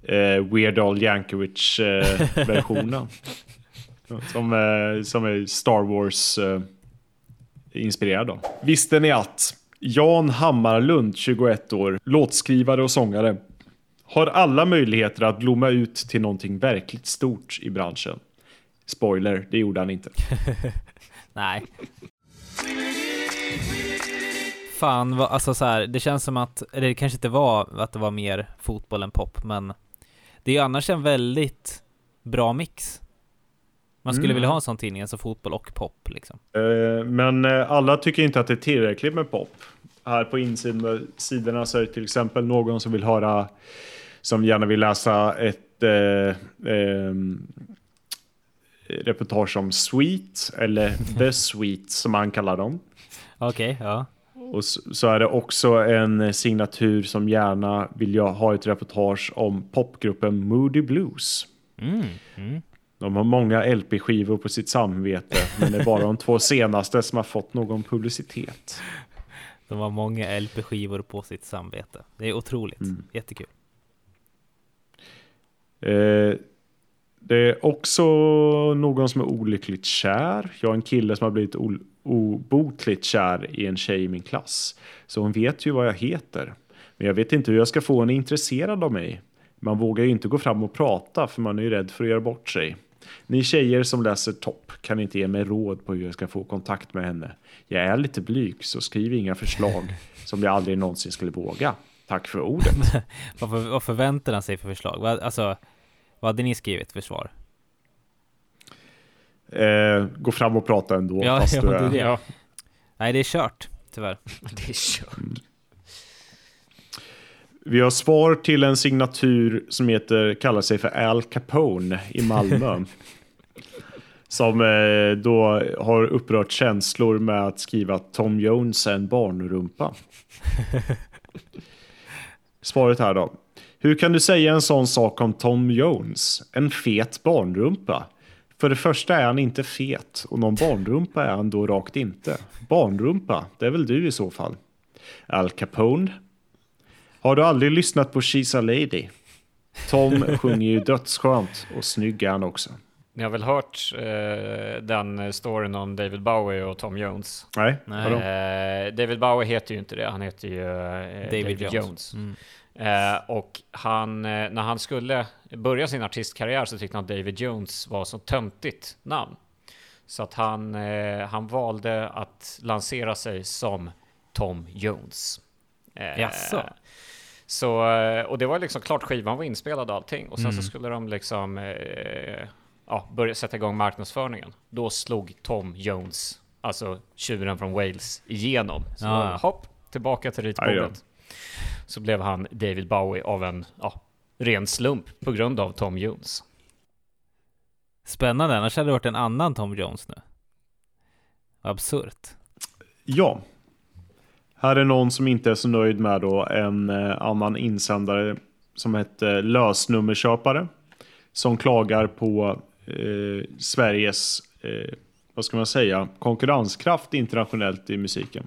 eh, Weird Al Yankovic-versionen. som, eh, som är Star Wars eh, av. Visste ni att Jan Hammarlund, 21 år, låtskrivare och sångare, har alla möjligheter att blomma ut till någonting verkligt stort i branschen? Spoiler, det gjorde han inte. Nej. Fan, vad, alltså så här, det känns som att, eller det kanske inte var att det var mer fotboll än pop, men det är ju annars en väldigt bra mix. Man skulle Mm. vilja ha en sån tidning, alltså fotboll och pop liksom. Eh, Men eh, alla tycker inte att det är tillräckligt med pop. Här på insidorna så är det till exempel någon som vill höra, som gärna vill läsa ett ehm, reportage om Sweet, eller The Sweet som han kallar dem. Okej, ja. Och så är det också en signatur som gärna vill jag ha ett reportage om popgruppen Moody Blues. Mm, mm. De har många LP-skivor på sitt samvete, men det är bara de två senaste som har fått någon publicitet. De har många LP-skivor på sitt samvete. Det är otroligt. Mm. Jättekul. Eh, det är också någon som är olyckligt kär. Jag har en kille som har blivit obotligt kär i en tjej i min klass. Så hon vet ju vad jag heter. Men jag vet inte hur jag ska få henne intresserad av mig. Man vågar ju inte gå fram och prata för man är ju rädd för att göra bort sig. Ni tjejer som läser topp kan inte ge mig råd på hur jag ska få kontakt med henne. Jag är lite blyg så skriv inga förslag som jag aldrig någonsin skulle våga. Tack för ordet. Vad, för, vad förväntar han sig för förslag? Alltså, vad hade ni skrivit för svar? Eh, gå fram och prata ändå. Ja, fast ja, du det är det. Ja, Nej, det är kört, tyvärr. det är kört. Vi har svar till en signatur som heter, kallar sig för Al Capone i Malmö. som eh, då har upprört känslor med att skriva Tom Jones är en barnrumpa. Svaret här då. Hur kan du säga en sån sak om Tom Jones? En fet barnrumpa? För det första är han inte fet och någon barnrumpa är han då rakt inte. Barnrumpa, det är väl du i så fall. Al Capone? Har du aldrig lyssnat på She's a Lady? Tom sjunger ju dödsskönt och snygg är han också. Ni har väl hört eh, den storyn om David Bowie och Tom Jones? Nej? Eh, David Bowie heter ju inte det, han heter ju eh, David, Jones. Mm. Eh, och han, eh, när han skulle börja sin artistkarriär så tyckte han att David Jones var så töntigt namn. Så att han, eh, han valde att lansera sig som Tom Jones. Eh, Jaså? Så, eh, och det var liksom klart skivan var inspelad och allting. Och sen Mm. så skulle de liksom eh, ja, börja sätta igång marknadsföringen. Då slog Tom Jones, alltså tjuren från Wales, igenom. Så Ah. hopp, tillbaka till ritbordet. Så blev han David Bowie av en ja, ren slump på grund av Tom Jones. Spännande, annars hade det varit en annan Tom Jones nu. Absurt. Ja. Här är någon som inte är så nöjd med då en eh, annan insändare som heter lösnummerköpare. Som klagar på eh, Sveriges, eh, vad ska man säga, konkurrenskraft internationellt i musiken.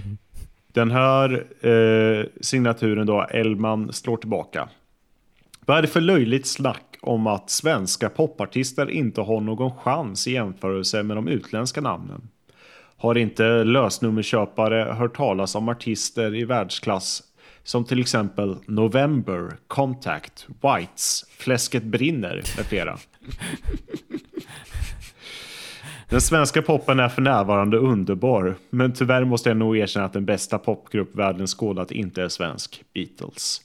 Den här eh, signaturen då, Elman slår tillbaka. Vad är det för löjligt snack om att svenska popartister inte har någon chans i jämförelse med de utländska namnen? Har inte lösnummerköpare hört talas om artister i världsklass som till exempel November, Contact, Whites, Fläsket brinner med flera? Den svenska poppen är för närvarande underbar, men tyvärr måste jag nog erkänna att den bästa popgrupp världen skådat inte är svensk, Beatles.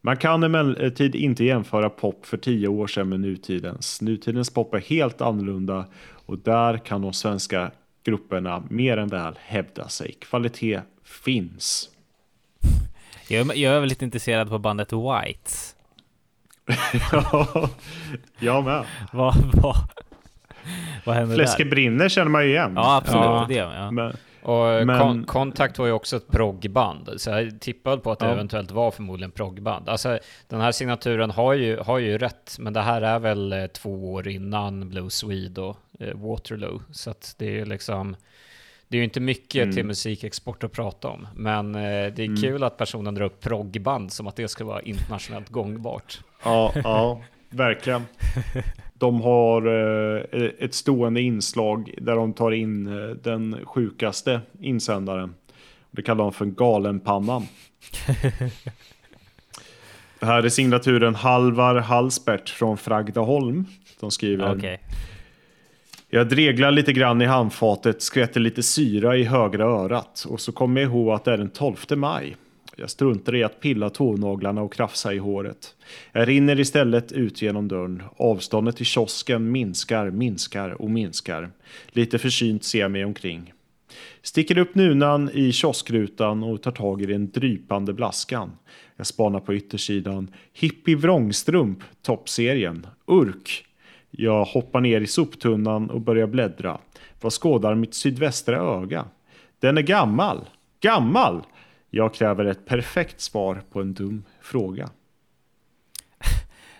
Man kan emellertid inte jämföra pop för tio år sedan med nutidens. Nutidens pop är helt annorlunda och där kan de svenska grupperna mer än väl hävda sig. Kvalitet finns. Jag, är- jag är väldigt intresserad på bandet Whites. ja, jag med. Vad, vad, vad händer Fläsket där? brinner känner man ju igen. Ja, absolut. Ja. Det, ja. Men, Och Men- Con- Contact var ju också ett proggband, så jag tippade på att det Ja. eventuellt var förmodligen proggband. Alltså den här signaturen har ju, har ju rätt, men det här är väl eh, två år innan Blue Swede och eh, Waterloo, så att det är ju liksom det är ju inte mycket Mm. till musikexport att prata om, men eh, det är Mm. kul att personen drar upp proggband som att det ska vara internationellt gångbart. ja, ja, verkligen. De har eh, ett stående inslag där de tar in eh, den sjukaste insändaren. Det kallar de för Galenpannan. Det här är signaturen Halvar Hallsbert från Fragdaholm. De skriver Okej. Jag dreglar lite grann i handfatet, skvätter lite syra i högra örat och så kommer jag ihåg att det är den 12 maj. Jag struntar i att pilla tånaglarna och krafsa i håret. Jag rinner istället ut genom dörren. Avståndet till kiosken minskar, minskar och minskar. Lite försynt ser jag mig omkring. Sticker upp nunan i kioskrutan och tar tag i den drypande blaskan. Jag spanar på yttersidan. Hippie Vrångstrump, toppserien. Urk. Jag hoppar ner i soptunnan och börjar bläddra. Vad skådar mitt sydvästra öga? Den är gammal. Gammal! Jag kräver ett perfekt svar på en dum fråga.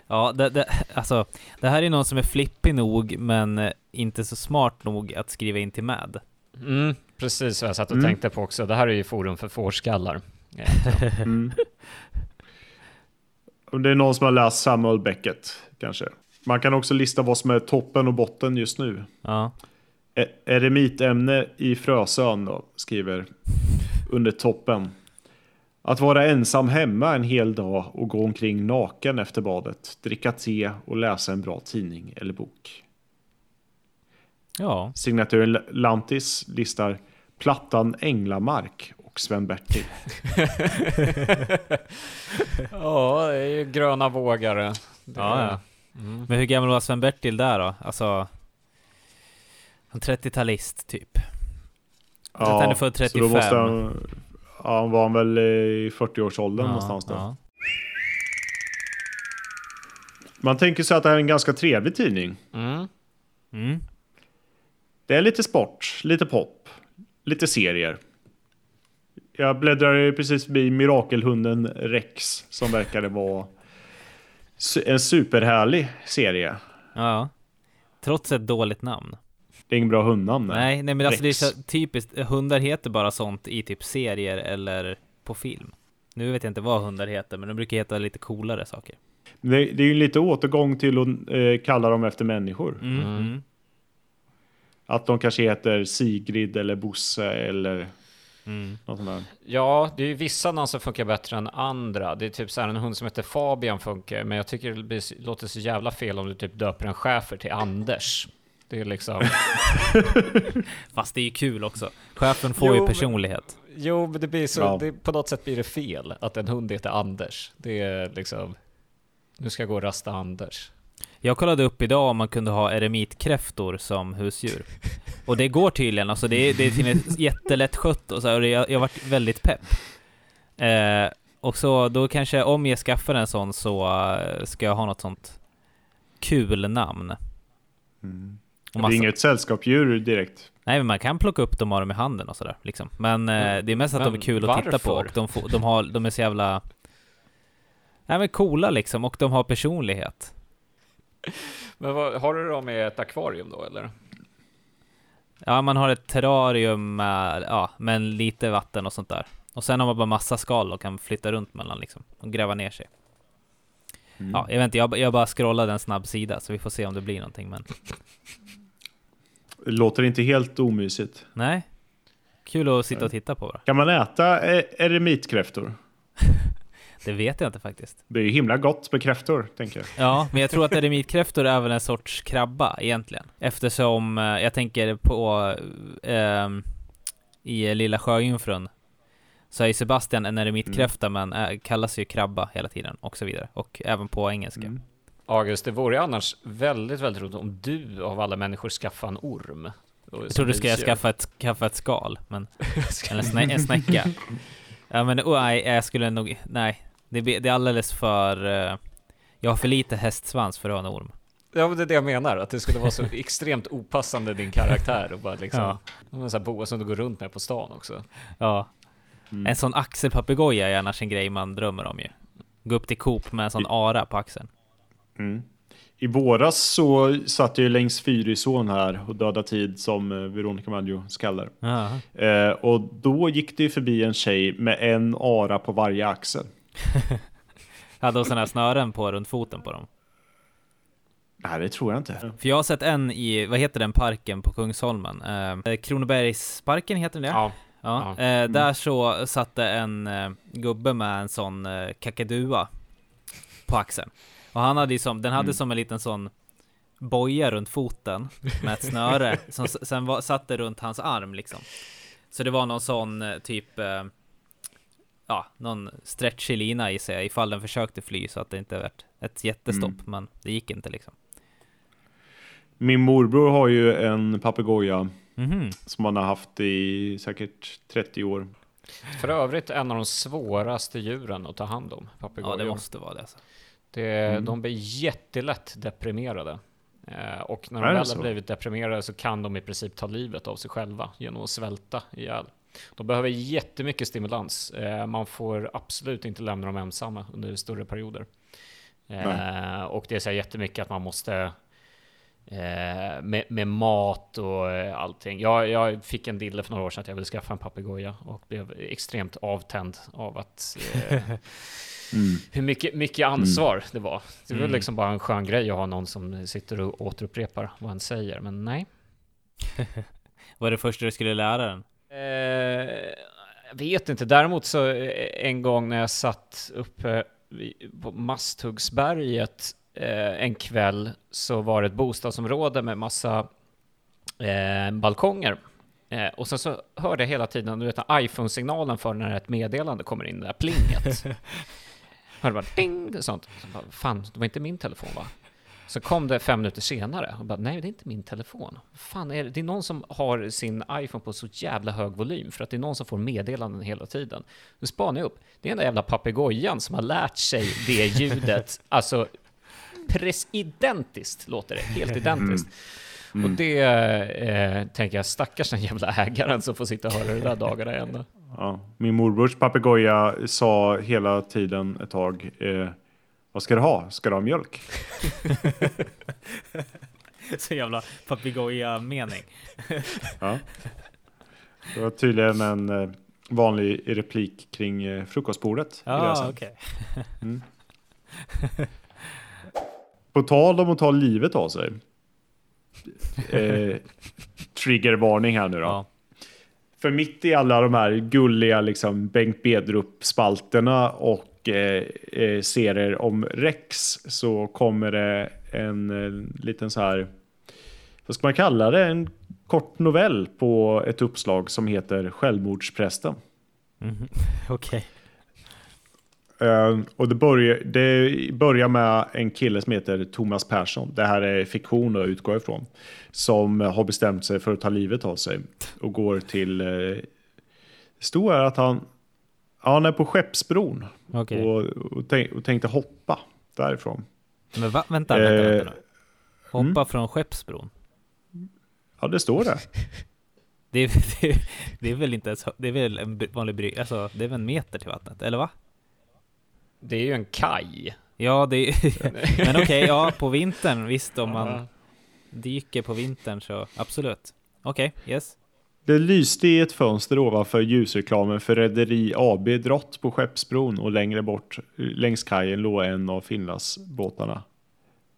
Ja, det, det, alltså, det här är någon som är flippig nog, men eh, inte så smart nog att skriva in till med. Mm, precis vad jag satt och Mm. tänkte på också. Det här är ju forum för fårskallar. Mm. Och Det är någon som har läst Samuel Beckett, kanske. Man kan också lista vad som är toppen och botten just nu. Ja. E- Eremitämne i Frösön då, skriver under toppen. Att vara ensam hemma en hel dag och gå omkring naken efter badet, dricka te och läsa en bra tidning eller bok. Ja. Signaturen Lantis listar Plattan Änglamark och Sven-Bertil. Ja, det är ju gröna vågare. Ja, ja. Mm. Men hur gammal var Sven-Bertil där då? Alltså... Han 30-talist typ. att han är född så då 35. måste han, ja, han var väl i 40-årsåldern någonstans då. Ja. Man tänker sig att det här är en ganska trevlig tidning. Mm. Mm. Det är lite sport, lite pop, lite serier. Jag bläddrar precis förbi Mirakelhunden Rex som verkade vara en superhärlig serie. ja. Trots ett dåligt namn. Det är ingen bra hundnamn. Nej, nej men alltså det är så typiskt. Hundar heter bara sånt i typ serier eller på film. Nu vet jag inte vad hundar heter, men de brukar heta lite coolare saker. Det, det är ju lite återgång till att eh, kalla dem efter människor. Mm. Mm. Mm. Att de kanske heter Sigrid eller Bosse eller Mm. Ja, det är ju vissa namn som funkar bättre än andra. Det är typ så här en hund som heter Fabian funkar, men jag tycker det blir- låter så jävla fel om du typ döper en schäfer till Anders. Det är liksom... Fast det är ju kul också. Chefen får ju Jo, men- personlighet. Jo, men det blir så... Ja. Det, på något sätt blir det fel att en hund heter Anders. Det är liksom... Nu ska jag gå och rasta Anders. Jag kollade upp idag om man kunde ha eremitkräftor som husdjur. Och det går tydligen, alltså det är, det är tydligen jättelätt skött och så här, och jag, jag varit väldigt pepp. Eh, och så då kanske, om jag skaffar en sån så eh, ska jag ha något sånt kul namn. Mm. Och Det är inget sällskapsdjur direkt. Nej men man kan plocka upp dem och ha dem i handen och sådär liksom. Men eh, det är mest att de är Men kul att titta på varför? och de, får, de, har, de är så jävla... Nej men coola liksom och de har personlighet. Men vad, har du dem i ett akvarium då, eller? Ja, man har ett terrarium med, ja, men lite vatten och sånt där. Och sen har man bara massa skal och kan flytta runt mellan liksom och gräva ner sig. Mm. Ja, jag vet inte, jag, jag bara scrollade en snabb sida så vi får se om det blir någonting men Det låter inte helt omysigt. nej. Kul att sitta och titta på bara. Kan man äta eh, eremitkräftor? Det vet jag inte faktiskt. Det är ju himla gott med kräftor, tänker jag. Ja, men jag tror att eremitkräftor är väl en sorts krabba egentligen. Eftersom eh, jag tänker på ehm, i Lilla Sjöjungfrun. så är Sebastian en eremitkräfta men äh, kallas ju krabba hela tiden och så vidare. Och även på engelska. Mm. August, det vore ju annars väldigt, väldigt roligt om du av alla människor skaffade en orm. Jag trodde du skulle skaffa ett, skaffa ett skal, men... eller snä, en snäcka. ja men oh, nej, jag skulle nog... Nej. Det, det är alldeles för... Uh, jag har för lite hästsvans för att ha en orm. Ja, men det är det jag menar, att det skulle vara så extremt opassande din karaktär och bara liksom, ja. en sån här boa som du går runt med på stan också. Ja. Mm. En sån axelpapegoja är annars en grej man drömmer om ju. Gå upp till Coop med en sån ara på axeln. Mm. I våras så satt jag ju längs Fyrisån här och döda tid som eh, Veronica Maggio skallar. Eh, och då gick det ju förbi en tjej med en ara på varje axel. Hade hon sådana här snören på runt foten på dem? Nej, det tror jag inte. För jag har sett en i, vad heter den parken på Kungsholmen? Eh, Kronobergsparken heter den det? Ja. ja. ja. Eh, där så satte en eh, gubbe med en sån eh, kakadua på axeln. Och han hade ju som, den hade mm. som en liten sån boja runt foten med ett snöre som sen var, satte runt hans arm liksom. Så det var någon sån eh, typ eh, ja, någon stretchig lina i sig ifall den försökte fly så att det inte vart ett jättestopp, mm. men det gick inte liksom. Min morbror har ju en papegoja mm -hmm. som han har haft i säkert 30 år. För övrigt en av de svåraste djuren att ta hand om, papegojor. Ja, det måste vara det. Alltså. det mm. De blir jättelätt deprimerade. Eh, och när de väl har blivit deprimerade så kan de i princip ta livet av sig själva genom att svälta ihjäl. De behöver jättemycket stimulans. Eh, man får absolut inte lämna dem ensamma under större perioder. Eh, och det är så jättemycket att man måste eh, med, med, mat och allting. Jag, jag, fick en dille för några år sedan att jag ville skaffa en papegoja och blev extremt avtänd av att eh, mm. hur mycket, mycket ansvar mm. det var. Det var mm. liksom bara en skön grej att ha någon som sitter och återupprepar vad han säger, men nej. Vad är det första du skulle lära den? Eh, jag vet inte. Däremot så eh, en gång när jag satt uppe på Masthuggsberget eh, en kväll så var det ett bostadsområde med massa eh, balkonger. Eh, och sen så hörde jag hela tiden, du vet iPhone-signalen för när ett meddelande kommer in, det där plinget. hörde bara ding, sånt. Så bara, Fan, det var inte min telefon va? Så kom det fem minuter senare och bara, nej det är inte min telefon. Fan är det? Det är någon som har sin iPhone på så jävla hög volym för att det är någon som får meddelanden hela tiden. Nu spanar jag upp, det är den där jävla papegojan som har lärt sig det ljudet, alltså precis identiskt låter det, helt identiskt. Mm. Och det eh, tänker jag, stackars den jävla ägaren som får sitta och höra det där dagarna ända. Ja, min morbrors papegoja sa hela tiden ett tag eh, vad ska du ha? Ska du ha mjölk? Så jävla papegoja-mening. ja. Det var tydligen en eh, vanlig replik kring eh, frukostbordet. Okej. Okay. mm. På tal om att ta livet av sig. Eh, triggervarning här nu då. Ja. För mitt i alla de här gulliga liksom Bengt Bedrup-spalterna och eh, eh, serier om Rex så kommer det en, eh, liten så här, vad ska man kalla det, en kort novell på ett uppslag som heter Självmordsprästen. Mm, Okej. Okay. Uh, och det börjar, det börjar med en kille som heter Thomas Persson. Det här är fiktion att utgå ifrån. Som har bestämt sig för att ta livet av sig. Och går till... Uh, det står att han Ja, är på Skeppsbron. Okay. Och, och, tänk, och, tänkte hoppa därifrån. Men va? Vänta, vänta, vänta nu. Eh, hoppa mm. från Skeppsbron? Ja, det står det. det, är, det, det, är väl inte ens, det är väl en vanlig brygga, alltså det är väl en meter till vattnet, eller va? Det är ju en kaj. Ja, det är, men okej, okay, ja, på vintern, visst om man dyker på vintern så absolut. Okej, okay, yes. Det lyste i ett fönster ovanför ljusreklamen för Rederi AB Drott på Skeppsbron och längre bort längs kajen låg en av Finlandsbåtarna.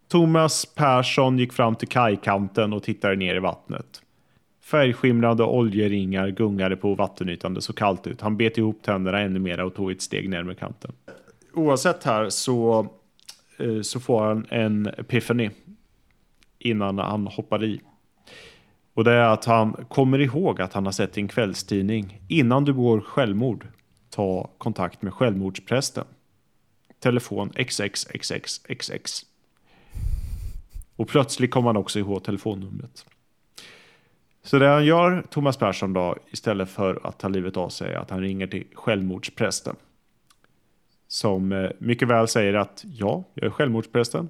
Thomas Persson gick fram till kajkanten och tittade ner i vattnet. Färgskimrande oljeringar gungade på vattenytan, det såg kallt ut. Han bet ihop tänderna ännu mer och tog ett steg närmare kanten. Oavsett här så, eh, så får han en epiphany innan han hoppar i. Och det är att han kommer ihåg att han har sett din kvällstidning. Innan du begår självmord, ta kontakt med självmordsprästen. Telefon XXXXXX. Och plötsligt kommer han också ihåg telefonnumret. Så det han gör, Thomas Persson då, istället för att ta livet av sig, är att han ringer till självmordsprästen. Som eh, mycket väl säger att ja, jag är självmordsprästen.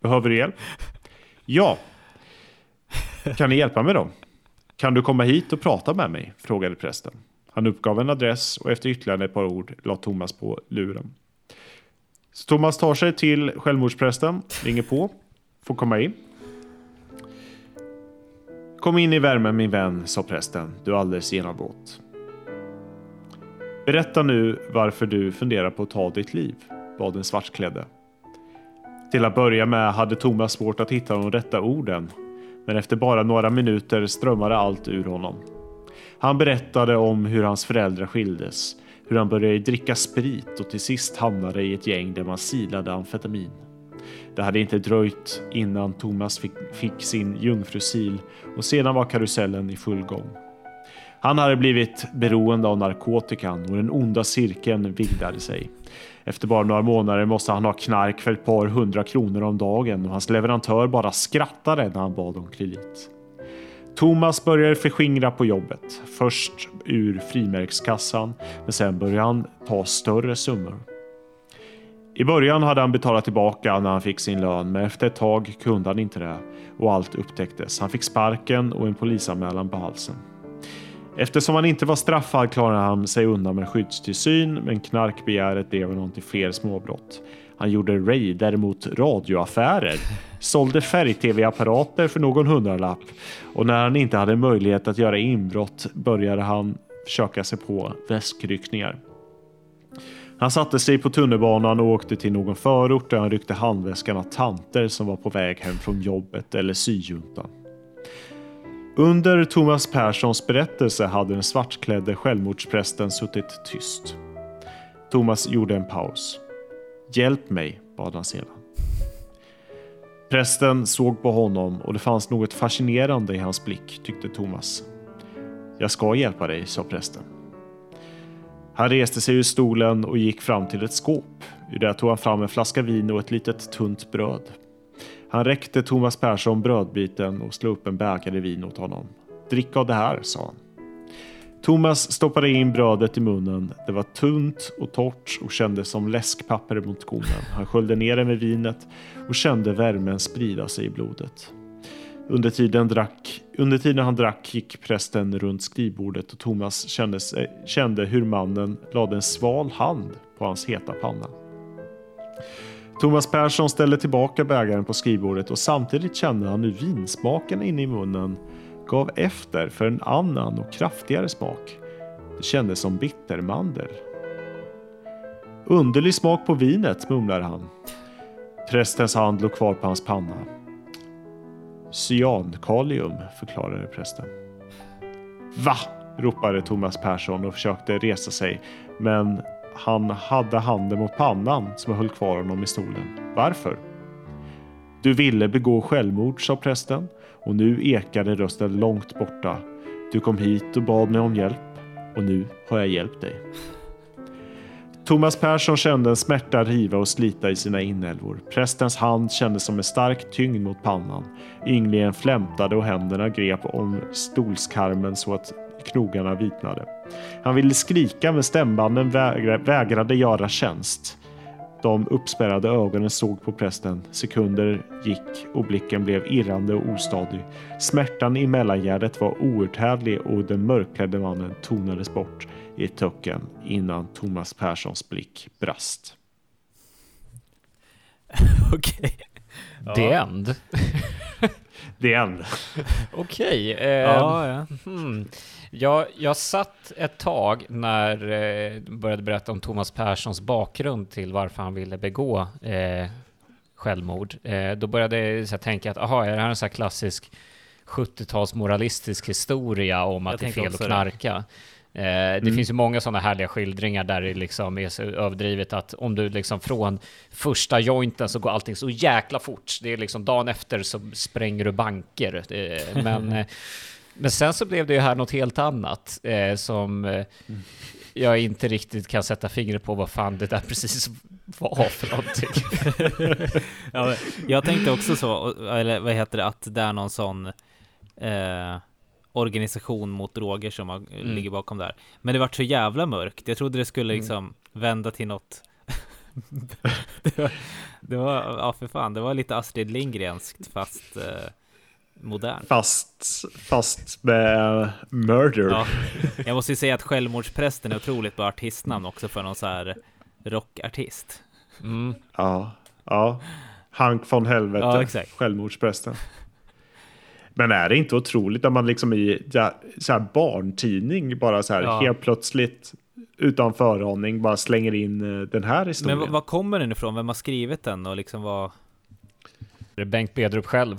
Behöver du hjälp? Ja. Kan ni hjälpa mig då? Kan du komma hit och prata med mig? Frågade prästen. Han uppgav en adress och efter ytterligare ett par ord la Thomas på luren. Så Thomas tar sig till självmordsprästen, ringer på, får komma in. Kom in i värmen min vän, sa prästen. Du är alldeles genomvåt. Berätta nu varför du funderar på att ta ditt liv, bad den svartklädde. Till att börja med hade Thomas svårt att hitta de rätta orden, men efter bara några minuter strömmade allt ur honom. Han berättade om hur hans föräldrar skildes, hur han började dricka sprit och till sist hamnade i ett gäng där man silade amfetamin. Det hade inte dröjt innan Thomas fick, fick sin jungfrusil och sedan var karusellen i full gång. Han hade blivit beroende av narkotikan och den onda cirkeln vidgade sig. Efter bara några månader måste han ha knark för ett par hundra kronor om dagen och hans leverantör bara skrattade när han bad om kredit. Thomas började förskingra på jobbet. Först ur frimärkskassan, men sen började han ta större summor. I början hade han betalat tillbaka när han fick sin lön, men efter ett tag kunde han inte det och allt upptäcktes. Han fick sparken och en polisanmälan på halsen. Eftersom han inte var straffad klarade han sig undan med skyddstillsyn, men knarkbegäret blev honom till fler småbrott. Han gjorde raider mot radioaffärer, sålde färg-tv-apparater för någon hundralapp och när han inte hade möjlighet att göra inbrott började han försöka sig på väskryckningar. Han satte sig på tunnelbanan och åkte till någon förort där han ryckte handväskan av tanter som var på väg hem från jobbet eller syjuntan. Under Thomas Perssons berättelse hade den svartklädde självmordsprästen suttit tyst. Thomas gjorde en paus. Hjälp mig, bad han sedan. Prästen såg på honom och det fanns något fascinerande i hans blick, tyckte Thomas. Jag ska hjälpa dig, sa prästen. Han reste sig ur stolen och gick fram till ett skåp. Ur det tog han fram en flaska vin och ett litet tunt bröd. Han räckte Thomas Persson brödbiten och slog upp en bägare vin åt honom. Drick av det här, sa han. Thomas stoppade in brödet i munnen. Det var tunt och torrt och kändes som läskpapper mot gommen. Han sköljde ner det med vinet och kände värmen sprida sig i blodet. Under tiden, drack, under tiden han drack gick prästen runt skrivbordet och Thomas kände, kände hur mannen lade en sval hand på hans heta panna. Thomas Persson ställde tillbaka bägaren på skrivbordet och samtidigt kände han hur vinsmaken inne i munnen gav efter för en annan och kraftigare smak. Det kändes som bittermandel. Underlig smak på vinet, mumlade han. Prästens hand låg kvar på hans panna. Cyankalium, förklarade prästen. Va? ropade Thomas Persson och försökte resa sig, men han hade handen mot pannan som höll kvar honom i stolen. Varför? Du ville begå självmord, sa prästen och nu ekade rösten långt borta. Du kom hit och bad mig om hjälp och nu har jag hjälpt dig. Thomas Persson kände en smärta riva och slita i sina inälvor. Prästens hand kändes som en stark tyngd mot pannan. Ynglingen flämtade och händerna grep om stolskarmen så att knogarna vitnade. Han ville skrika men stämbanden vägrade göra tjänst. De uppspärrade ögonen såg på prästen. Sekunder gick och blicken blev irrande och ostadig. Smärtan i mellangärdet var outhärdlig och den mörkklädde mannen tonades bort i töcken innan Thomas Perssons blick brast. Okej. Okay. The end. The end. Okej. Okay, eh, ja, ja. Hmm. Jag, jag satt ett tag när eh, började berätta om Thomas Perssons bakgrund till varför han ville begå eh, självmord. Eh, då började jag så tänka att aha, är det här en så här klassisk 70-tals moralistisk historia om att det är fel att knarka? Det. Eh, det mm. finns ju många sådana härliga skildringar där det liksom är så överdrivet att om du liksom från första jointen så går allting så jäkla fort. Det är liksom dagen efter så spränger du banker. Men, eh, men sen så blev det ju här något helt annat eh, som mm. jag inte riktigt kan sätta fingret på vad fan det där precis var för någonting. ja, jag tänkte också så, eller vad heter det, att det är någon sån eh, organisation mot droger som har, mm. ligger bakom där. Men det var så jävla mörkt. Jag trodde det skulle mm. liksom mm. vända till något det, var, det var, ja för fan, det var lite Astrid Lindgrenskt fast eh, modernt. Fast, fast med murder. Ja, jag måste ju säga att Självmordsprästen är otroligt bra artistnamn också för någon så här rockartist. Mm. Ja, ja. Hank von Helvete, ja, exakt. Självmordsprästen. Men är det inte otroligt när man liksom i så här barntidning bara så här ja. helt plötsligt utan föraning bara slänger in eh, den här historien. Men var kommer den ifrån? Vem har skrivit den och liksom vad? Det är Bengt Bedrup själv.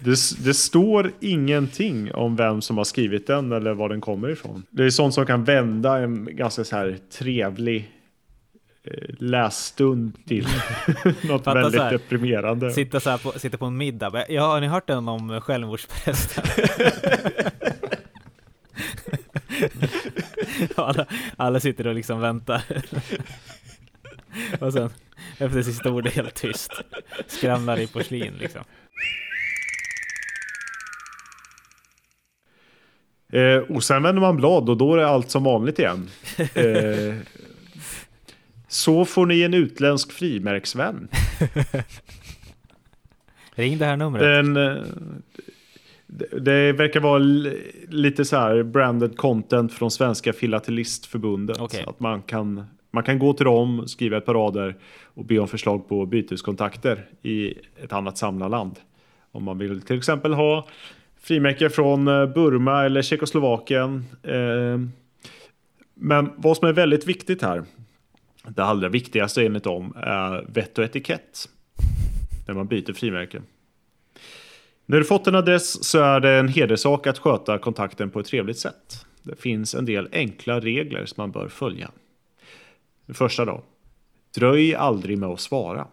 det, det, står ingenting om vem som har skrivit den eller var den kommer ifrån. Det är sånt som kan vända en ganska så här trevlig lässtund till något Fatta väldigt här, deprimerande. Sitta, så på, sitta på en middag. Ja, har ni hört den om självmordsprästen? alla, alla sitter och liksom väntar. och sen efter sista ordet helt tyst. Skramlar i porslin liksom. Eh, och sen vänder man blad och då är allt som vanligt igen. Eh, så får ni en utländsk frimärksvän. Ring det här numret. Den, eh, det verkar vara lite så här branded content från Svenska Filatelistförbundet. Okay. Att man kan, man kan gå till dem, skriva ett par rader och be om förslag på byteskontakter i ett annat samlarland. Om man vill till exempel ha frimärke från eh, Burma eller Tjeckoslovakien. Eh, men vad som är väldigt viktigt här, det allra viktigaste enligt dem, är vett och etikett. När man byter frimärke. När du fått en adress så är det en hederssak att sköta kontakten på ett trevligt sätt. Det finns en del enkla regler som man bör följa. Den första då. Dröj aldrig med att svara.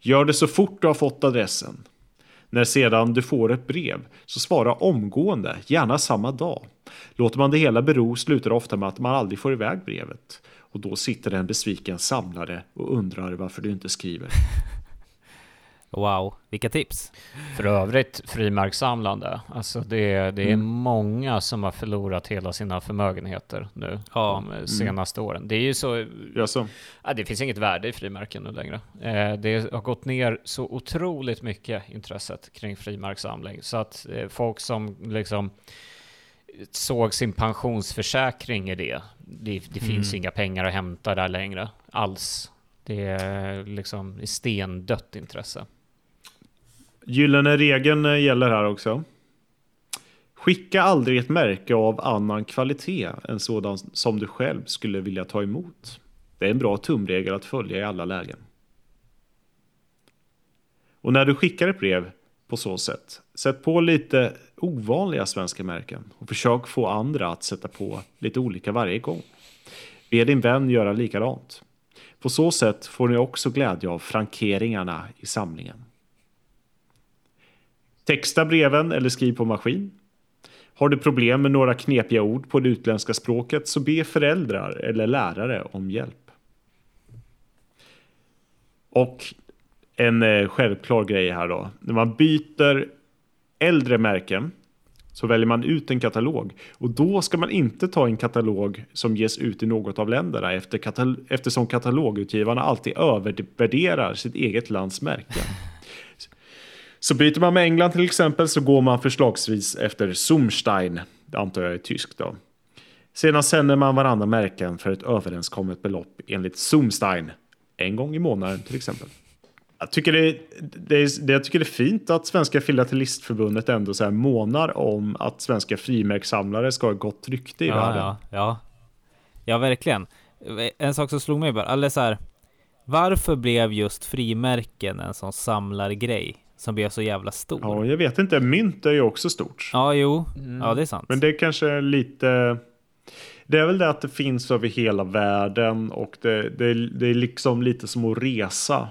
Gör det så fort du har fått adressen. När sedan du får ett brev, så svara omgående, gärna samma dag. Låter man det hela bero slutar det ofta med att man aldrig får iväg brevet. Och då sitter en besviken samlare och undrar varför du inte skriver. Wow, vilka tips! För övrigt frimärkssamlande. Alltså det, det är mm. många som har förlorat hela sina förmögenheter nu ja. de mm. senaste mm. åren. Det är ju så... Jaså? Ja, det finns inget värde i frimärken nu längre. Eh, det har gått ner så otroligt mycket intresset kring frimärkssamling så att eh, folk som liksom såg sin pensionsförsäkring i det. Det, det mm. finns inga pengar att hämta där längre alls. Det är liksom stendött intresse. Gyllene regeln gäller här också. Skicka aldrig ett märke av annan kvalitet än sådan som du själv skulle vilja ta emot. Det är en bra tumregel att följa i alla lägen. Och när du skickar ett brev på så sätt, sätt på lite ovanliga svenska märken och försök få andra att sätta på lite olika varje gång. Be din vän göra likadant. På så sätt får ni också glädje av frankeringarna i samlingen. Texta breven eller skriv på maskin. Har du problem med några knepiga ord på det utländska språket så be föräldrar eller lärare om hjälp. Och en eh, självklar grej här då. När man byter äldre märken så väljer man ut en katalog. Och då ska man inte ta en katalog som ges ut i något av länderna efter katal eftersom katalogutgivarna alltid övervärderar sitt eget lands märken. Så byter man med England till exempel så går man förslagsvis efter Zumstein, det antar jag är tyskt då. Sedan sänder man varandra märken för ett överenskommet belopp enligt Zumstein, en gång i månaden till exempel. Jag tycker det, det, är, det, jag tycker det är fint att Svenska Filatelistförbundet ändå så här månar om att svenska frimärkssamlare ska ha gott rykte i ja, världen. Ja, ja. ja, verkligen. En sak som slog mig bara, eller så här, varför blev just frimärken en sån samlargrej? som blev så jävla stor. Ja, jag vet inte. Mynt är ju också stort. Ja, jo. Mm. Ja, det är sant. Men det är kanske lite... Det är väl det att det finns över hela världen och det, det, det är liksom lite som att resa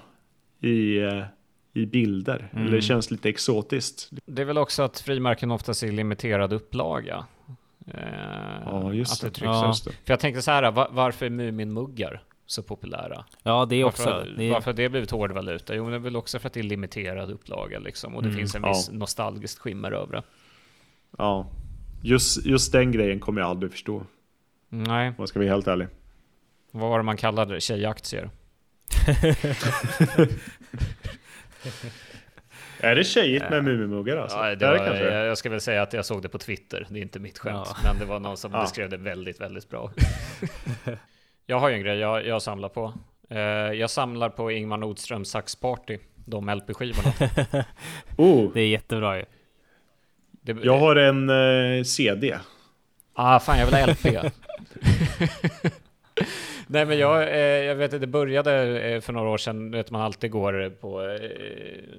i, eh, i bilder. Mm. Eller det känns lite exotiskt. Det är väl också att frimärken oftast är limiterad upplaga. Eh, Ja, just att det. trycks Ja. Just det. För jag tänkte så här, va- varför är Muminmuggar så populära? Ja, det är också... varför, Det är, varför har det blivit hårdvaluta? Jo, men det är väl också för att det är limiterad upplaga liksom. Och det Mm, finns en ja. viss nostalgiskt skimmer över det. Ja. Just, just den grejen kommer jag aldrig förstå. Nej, Om jag ska vara helt ärlig. vad var det man kallade det? Tjejaktier? Är det tjejigt med Mumimuggar alltså? Ja, det var, det kanske? jag, jag ska väl säga att jag såg det på Twitter. Det är inte mitt skämt, Ja. men det var någon som Ja. beskrev det väldigt, väldigt bra. jag har ju en grej jag, jag samlar på. Eh, jag samlar på Ingmar Nordströms Saxparty, de LP-skivorna. Oh, det är jättebra ju. Det, jag har en eh, CD. Ah, fan jag vill ha LP. Nej men jag, eh, jag vet att det började eh, för några år sedan, vet man alltid går på, eh,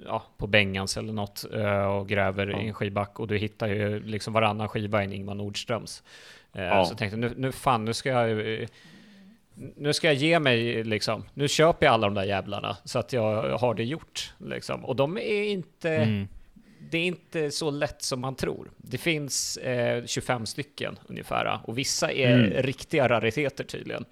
ja, på Bengans eller något eh, och gräver Ja. i en skivback och du hittar ju liksom varannan skiva i en Ingmar Nordströms. Eh, Ja. Så jag tänkte nu, nu fan, nu ska jag nu ska jag ge mig liksom, nu köper jag alla de där jävlarna så att jag har det gjort liksom. Och de är inte, Mm. det är inte så lätt som man tror. Det finns eh, 25 stycken ungefär och vissa är Mm. riktiga rariteter tydligen.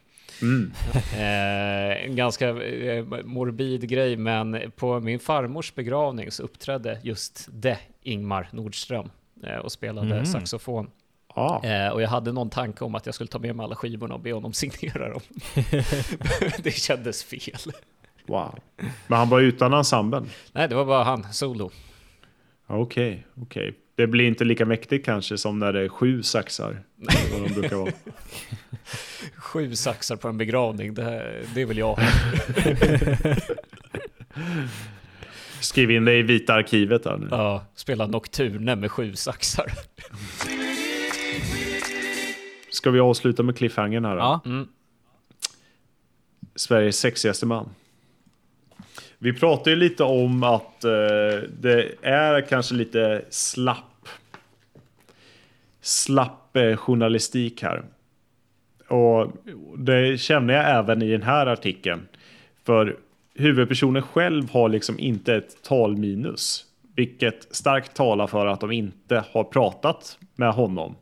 Mm. Eh, en ganska eh, morbid grej, men på min farmors begravning så uppträdde just det Ingmar Nordström eh, och spelade Mhm. saxofon. Ah. Eh, och jag hade någon tanke om att jag skulle ta med mig alla skivorna och be honom signera dem. det kändes fel. Wow. Men han var utan ensemblen? Nej, det var bara han, solo. Okej, okej. Det blir inte lika mäktigt kanske som när det är sju saxar. Vad de brukar vara. Sju saxar på en begravning, det, det vill jag ha. Skriv in det i vita arkivet här nu. Ja, spela Nocturne med sju saxar. Ska vi avsluta med cliffhangern här då? Ja, Mm. Sveriges sexigaste man. Vi pratade ju lite om att eh, det är kanske lite slapp slapp eh, journalistik här. Och det känner jag även i den här artikeln. För huvudpersonen själv har liksom inte ett talminus. Vilket starkt talar för att de inte har pratat med honom.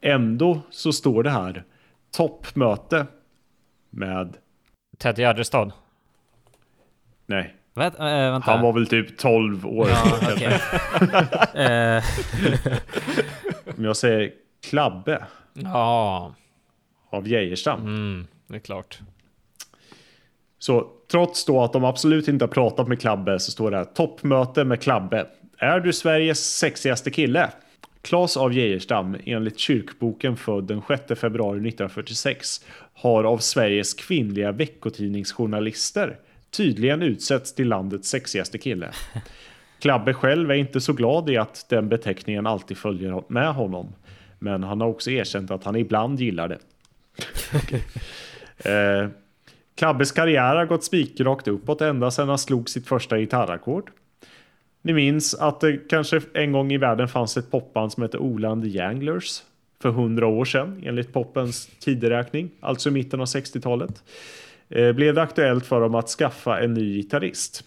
Ändå så står det här toppmöte med Ted Gärdestad. Nej, Vä- äh, han var väl typ 12 år. Ja, okej. Om jag säger Klabbe Ja, av Geijerstam. mm, det är klart. Så trots då att de absolut inte har pratat med Klabbe så står det här toppmöte med Klabbe. Är du Sveriges sexigaste kille? Claes av Geijerstam, enligt kyrkboken född den 6 februari 1946, har av Sveriges kvinnliga veckotidningsjournalister tydligen utsetts till landets sexigaste kille. Klabbe själv är inte så glad i att den beteckningen alltid följer med honom. Men han har också erkänt att han ibland gillar det. Eh, Klabbes karriär har gått spikrakt uppåt ända sedan han slog sitt första gitarrackord. Ni minns att det kanske en gång i världen fanns ett popband som hette Oland Janglers för hundra år sedan enligt poppens tideräkning, alltså i mitten av 60-talet. Eh, blev det aktuellt för dem att skaffa en ny gitarrist.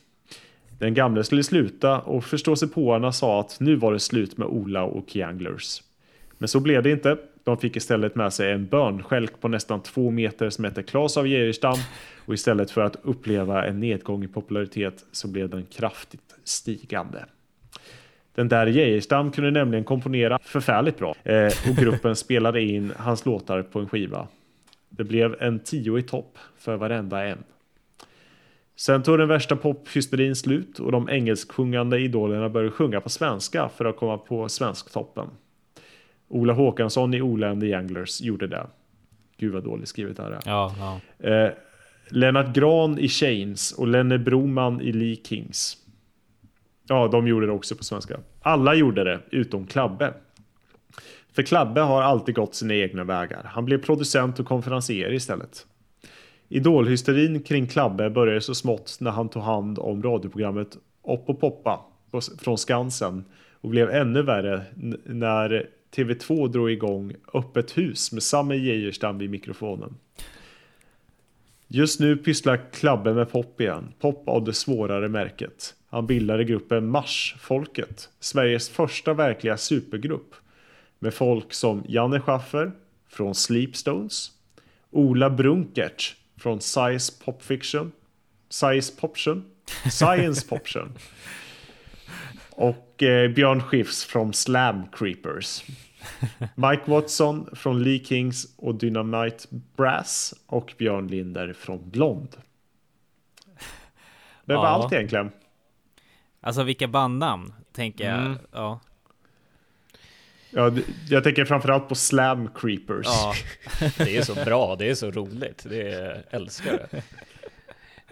Den gamle skulle sluta och förståsigpåarna sa att nu var det slut med Ola och Kianglers. Men så blev det inte. De fick istället med sig en bönskälk på nästan två meter som hette Klas av Geijerstam och istället för att uppleva en nedgång i popularitet så blev den kraftigt stigande. Den där Geijerstam kunde nämligen komponera förfärligt bra eh, och gruppen spelade in hans låtar på en skiva. Det blev en tio i topp för varenda en. Sen tog den värsta pophysterin slut och de engelsksjungande idolerna började sjunga på svenska för att komma på svensktoppen. Ola Håkansson i Ola and the Anglers gjorde det. Gud vad dåligt skrivet det här är. ja, ja. Eh, Lennart Gran i Chains och Lenne Broman i Lee Kings. Ja, de gjorde det också på svenska. Alla gjorde det, utom Klabbe. För Klabbe har alltid gått sina egna vägar. Han blev producent och konferencier istället. Idolhysterin kring Klabbe började så smått när han tog hand om radioprogrammet Opp och poppa från Skansen och blev ännu värre när TV2 drog igång Öppet hus med Sammy Geijerstam vid mikrofonen. Just nu pysslar Klabbe med pop igen. Pop av det svårare märket. Han bildade gruppen Marsfolket, Sveriges första verkliga supergrupp. med folk som Janne Schaffer från Sleepstones, Ola Brunkert från Size Pop Fiction, Size Poption, Science Poption och eh, Björn Skifs från Slam Creepers. Mike Watson från Lee Kings och Dynamite Brass och Björn Linder från Blond. Det var Ja. allt egentligen. Alltså vilka bandnamn, tänker jag. Mm. Ja. Ja, jag tänker framförallt på Slam Creepers. ja. Det är så bra, det är så roligt, det är, älskar det.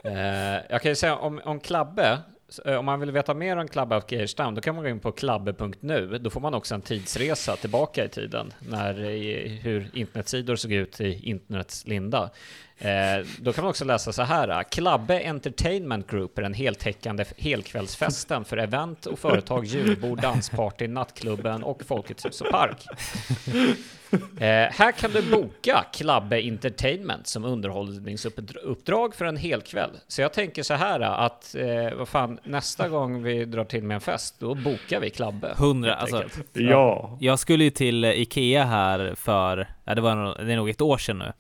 Eh, jag kan ju säga om, om Klabbe, eh, om man vill veta mer om Klabbe av Geirstam, då kan man gå in på klabbe.nu. Då får man också en tidsresa tillbaka i tiden, när, hur internetsidor såg ut i internets linda. Eh, då kan man också läsa så här. Klabbe Entertainment Group är den heltäckande helkvällsfesten för event och företag, julbord, dansparty, nattklubben och Folkets hus och park. Eh, här kan du boka Klabbe Entertainment som underhållningsuppdrag för en hel kväll. Så jag tänker så här att, eh, vad fan, nästa gång vi drar till med en fest, då bokar vi Klabbe. Hundra, alltså. Ja. Jag skulle ju till eh, Ikea här för, ja det var det är nog ett år sedan nu.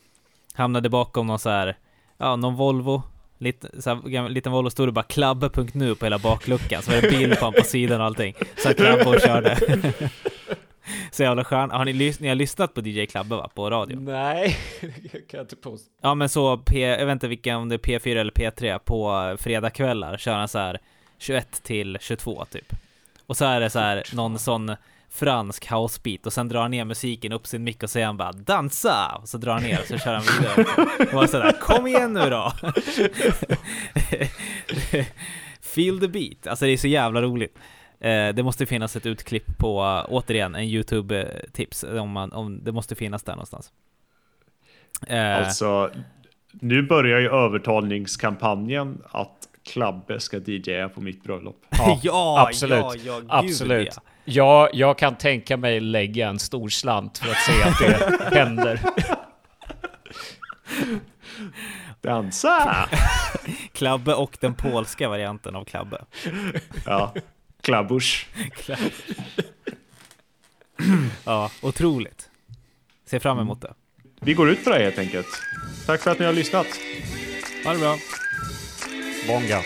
Hamnade bakom någon så här, ja någon Volvo, lite, så här, liten Volvo stod det bara klabbe.nu på hela bakluckan, så var det bild på på sidan och allting. Så jag klabbe och körde. så jävla skön. Har ni, lys- ni har lyssnat på DJ Klabbe va, på radio? Nej, jag kan inte påstå. Ja men så, P, jag vet inte vilka, om det är P4 eller P3, på fredagkvällar kör han så här 21 till 22 typ. Och så är det så här någon sån fransk housebeat och sen drar han ner musiken upp sin mick och säger han bara dansa! Och så drar han ner och så kör han vidare. Det var sådär, kom igen nu då! Feel the beat, alltså det är så jävla roligt. Eh, det måste finnas ett utklipp på, återigen, en YouTube-tips, om, man, om det måste finnas där någonstans. Eh, Alltså, nu börjar ju övertalningskampanjen att Klabbe ska DJa på mitt bröllop. Ja, ja, absolut. ja, ja, gud, Absolut. Ja. Jag, kan tänka mig lägga en stor slant för att se att det händer. Dansa! Klabbe och den polska varianten av Klabbe. Ja, Klabbush. Ja, otroligt. Ser fram emot det. Vi går ut på det helt enkelt. Tack för att ni har lyssnat. Ha det bra. Bonga.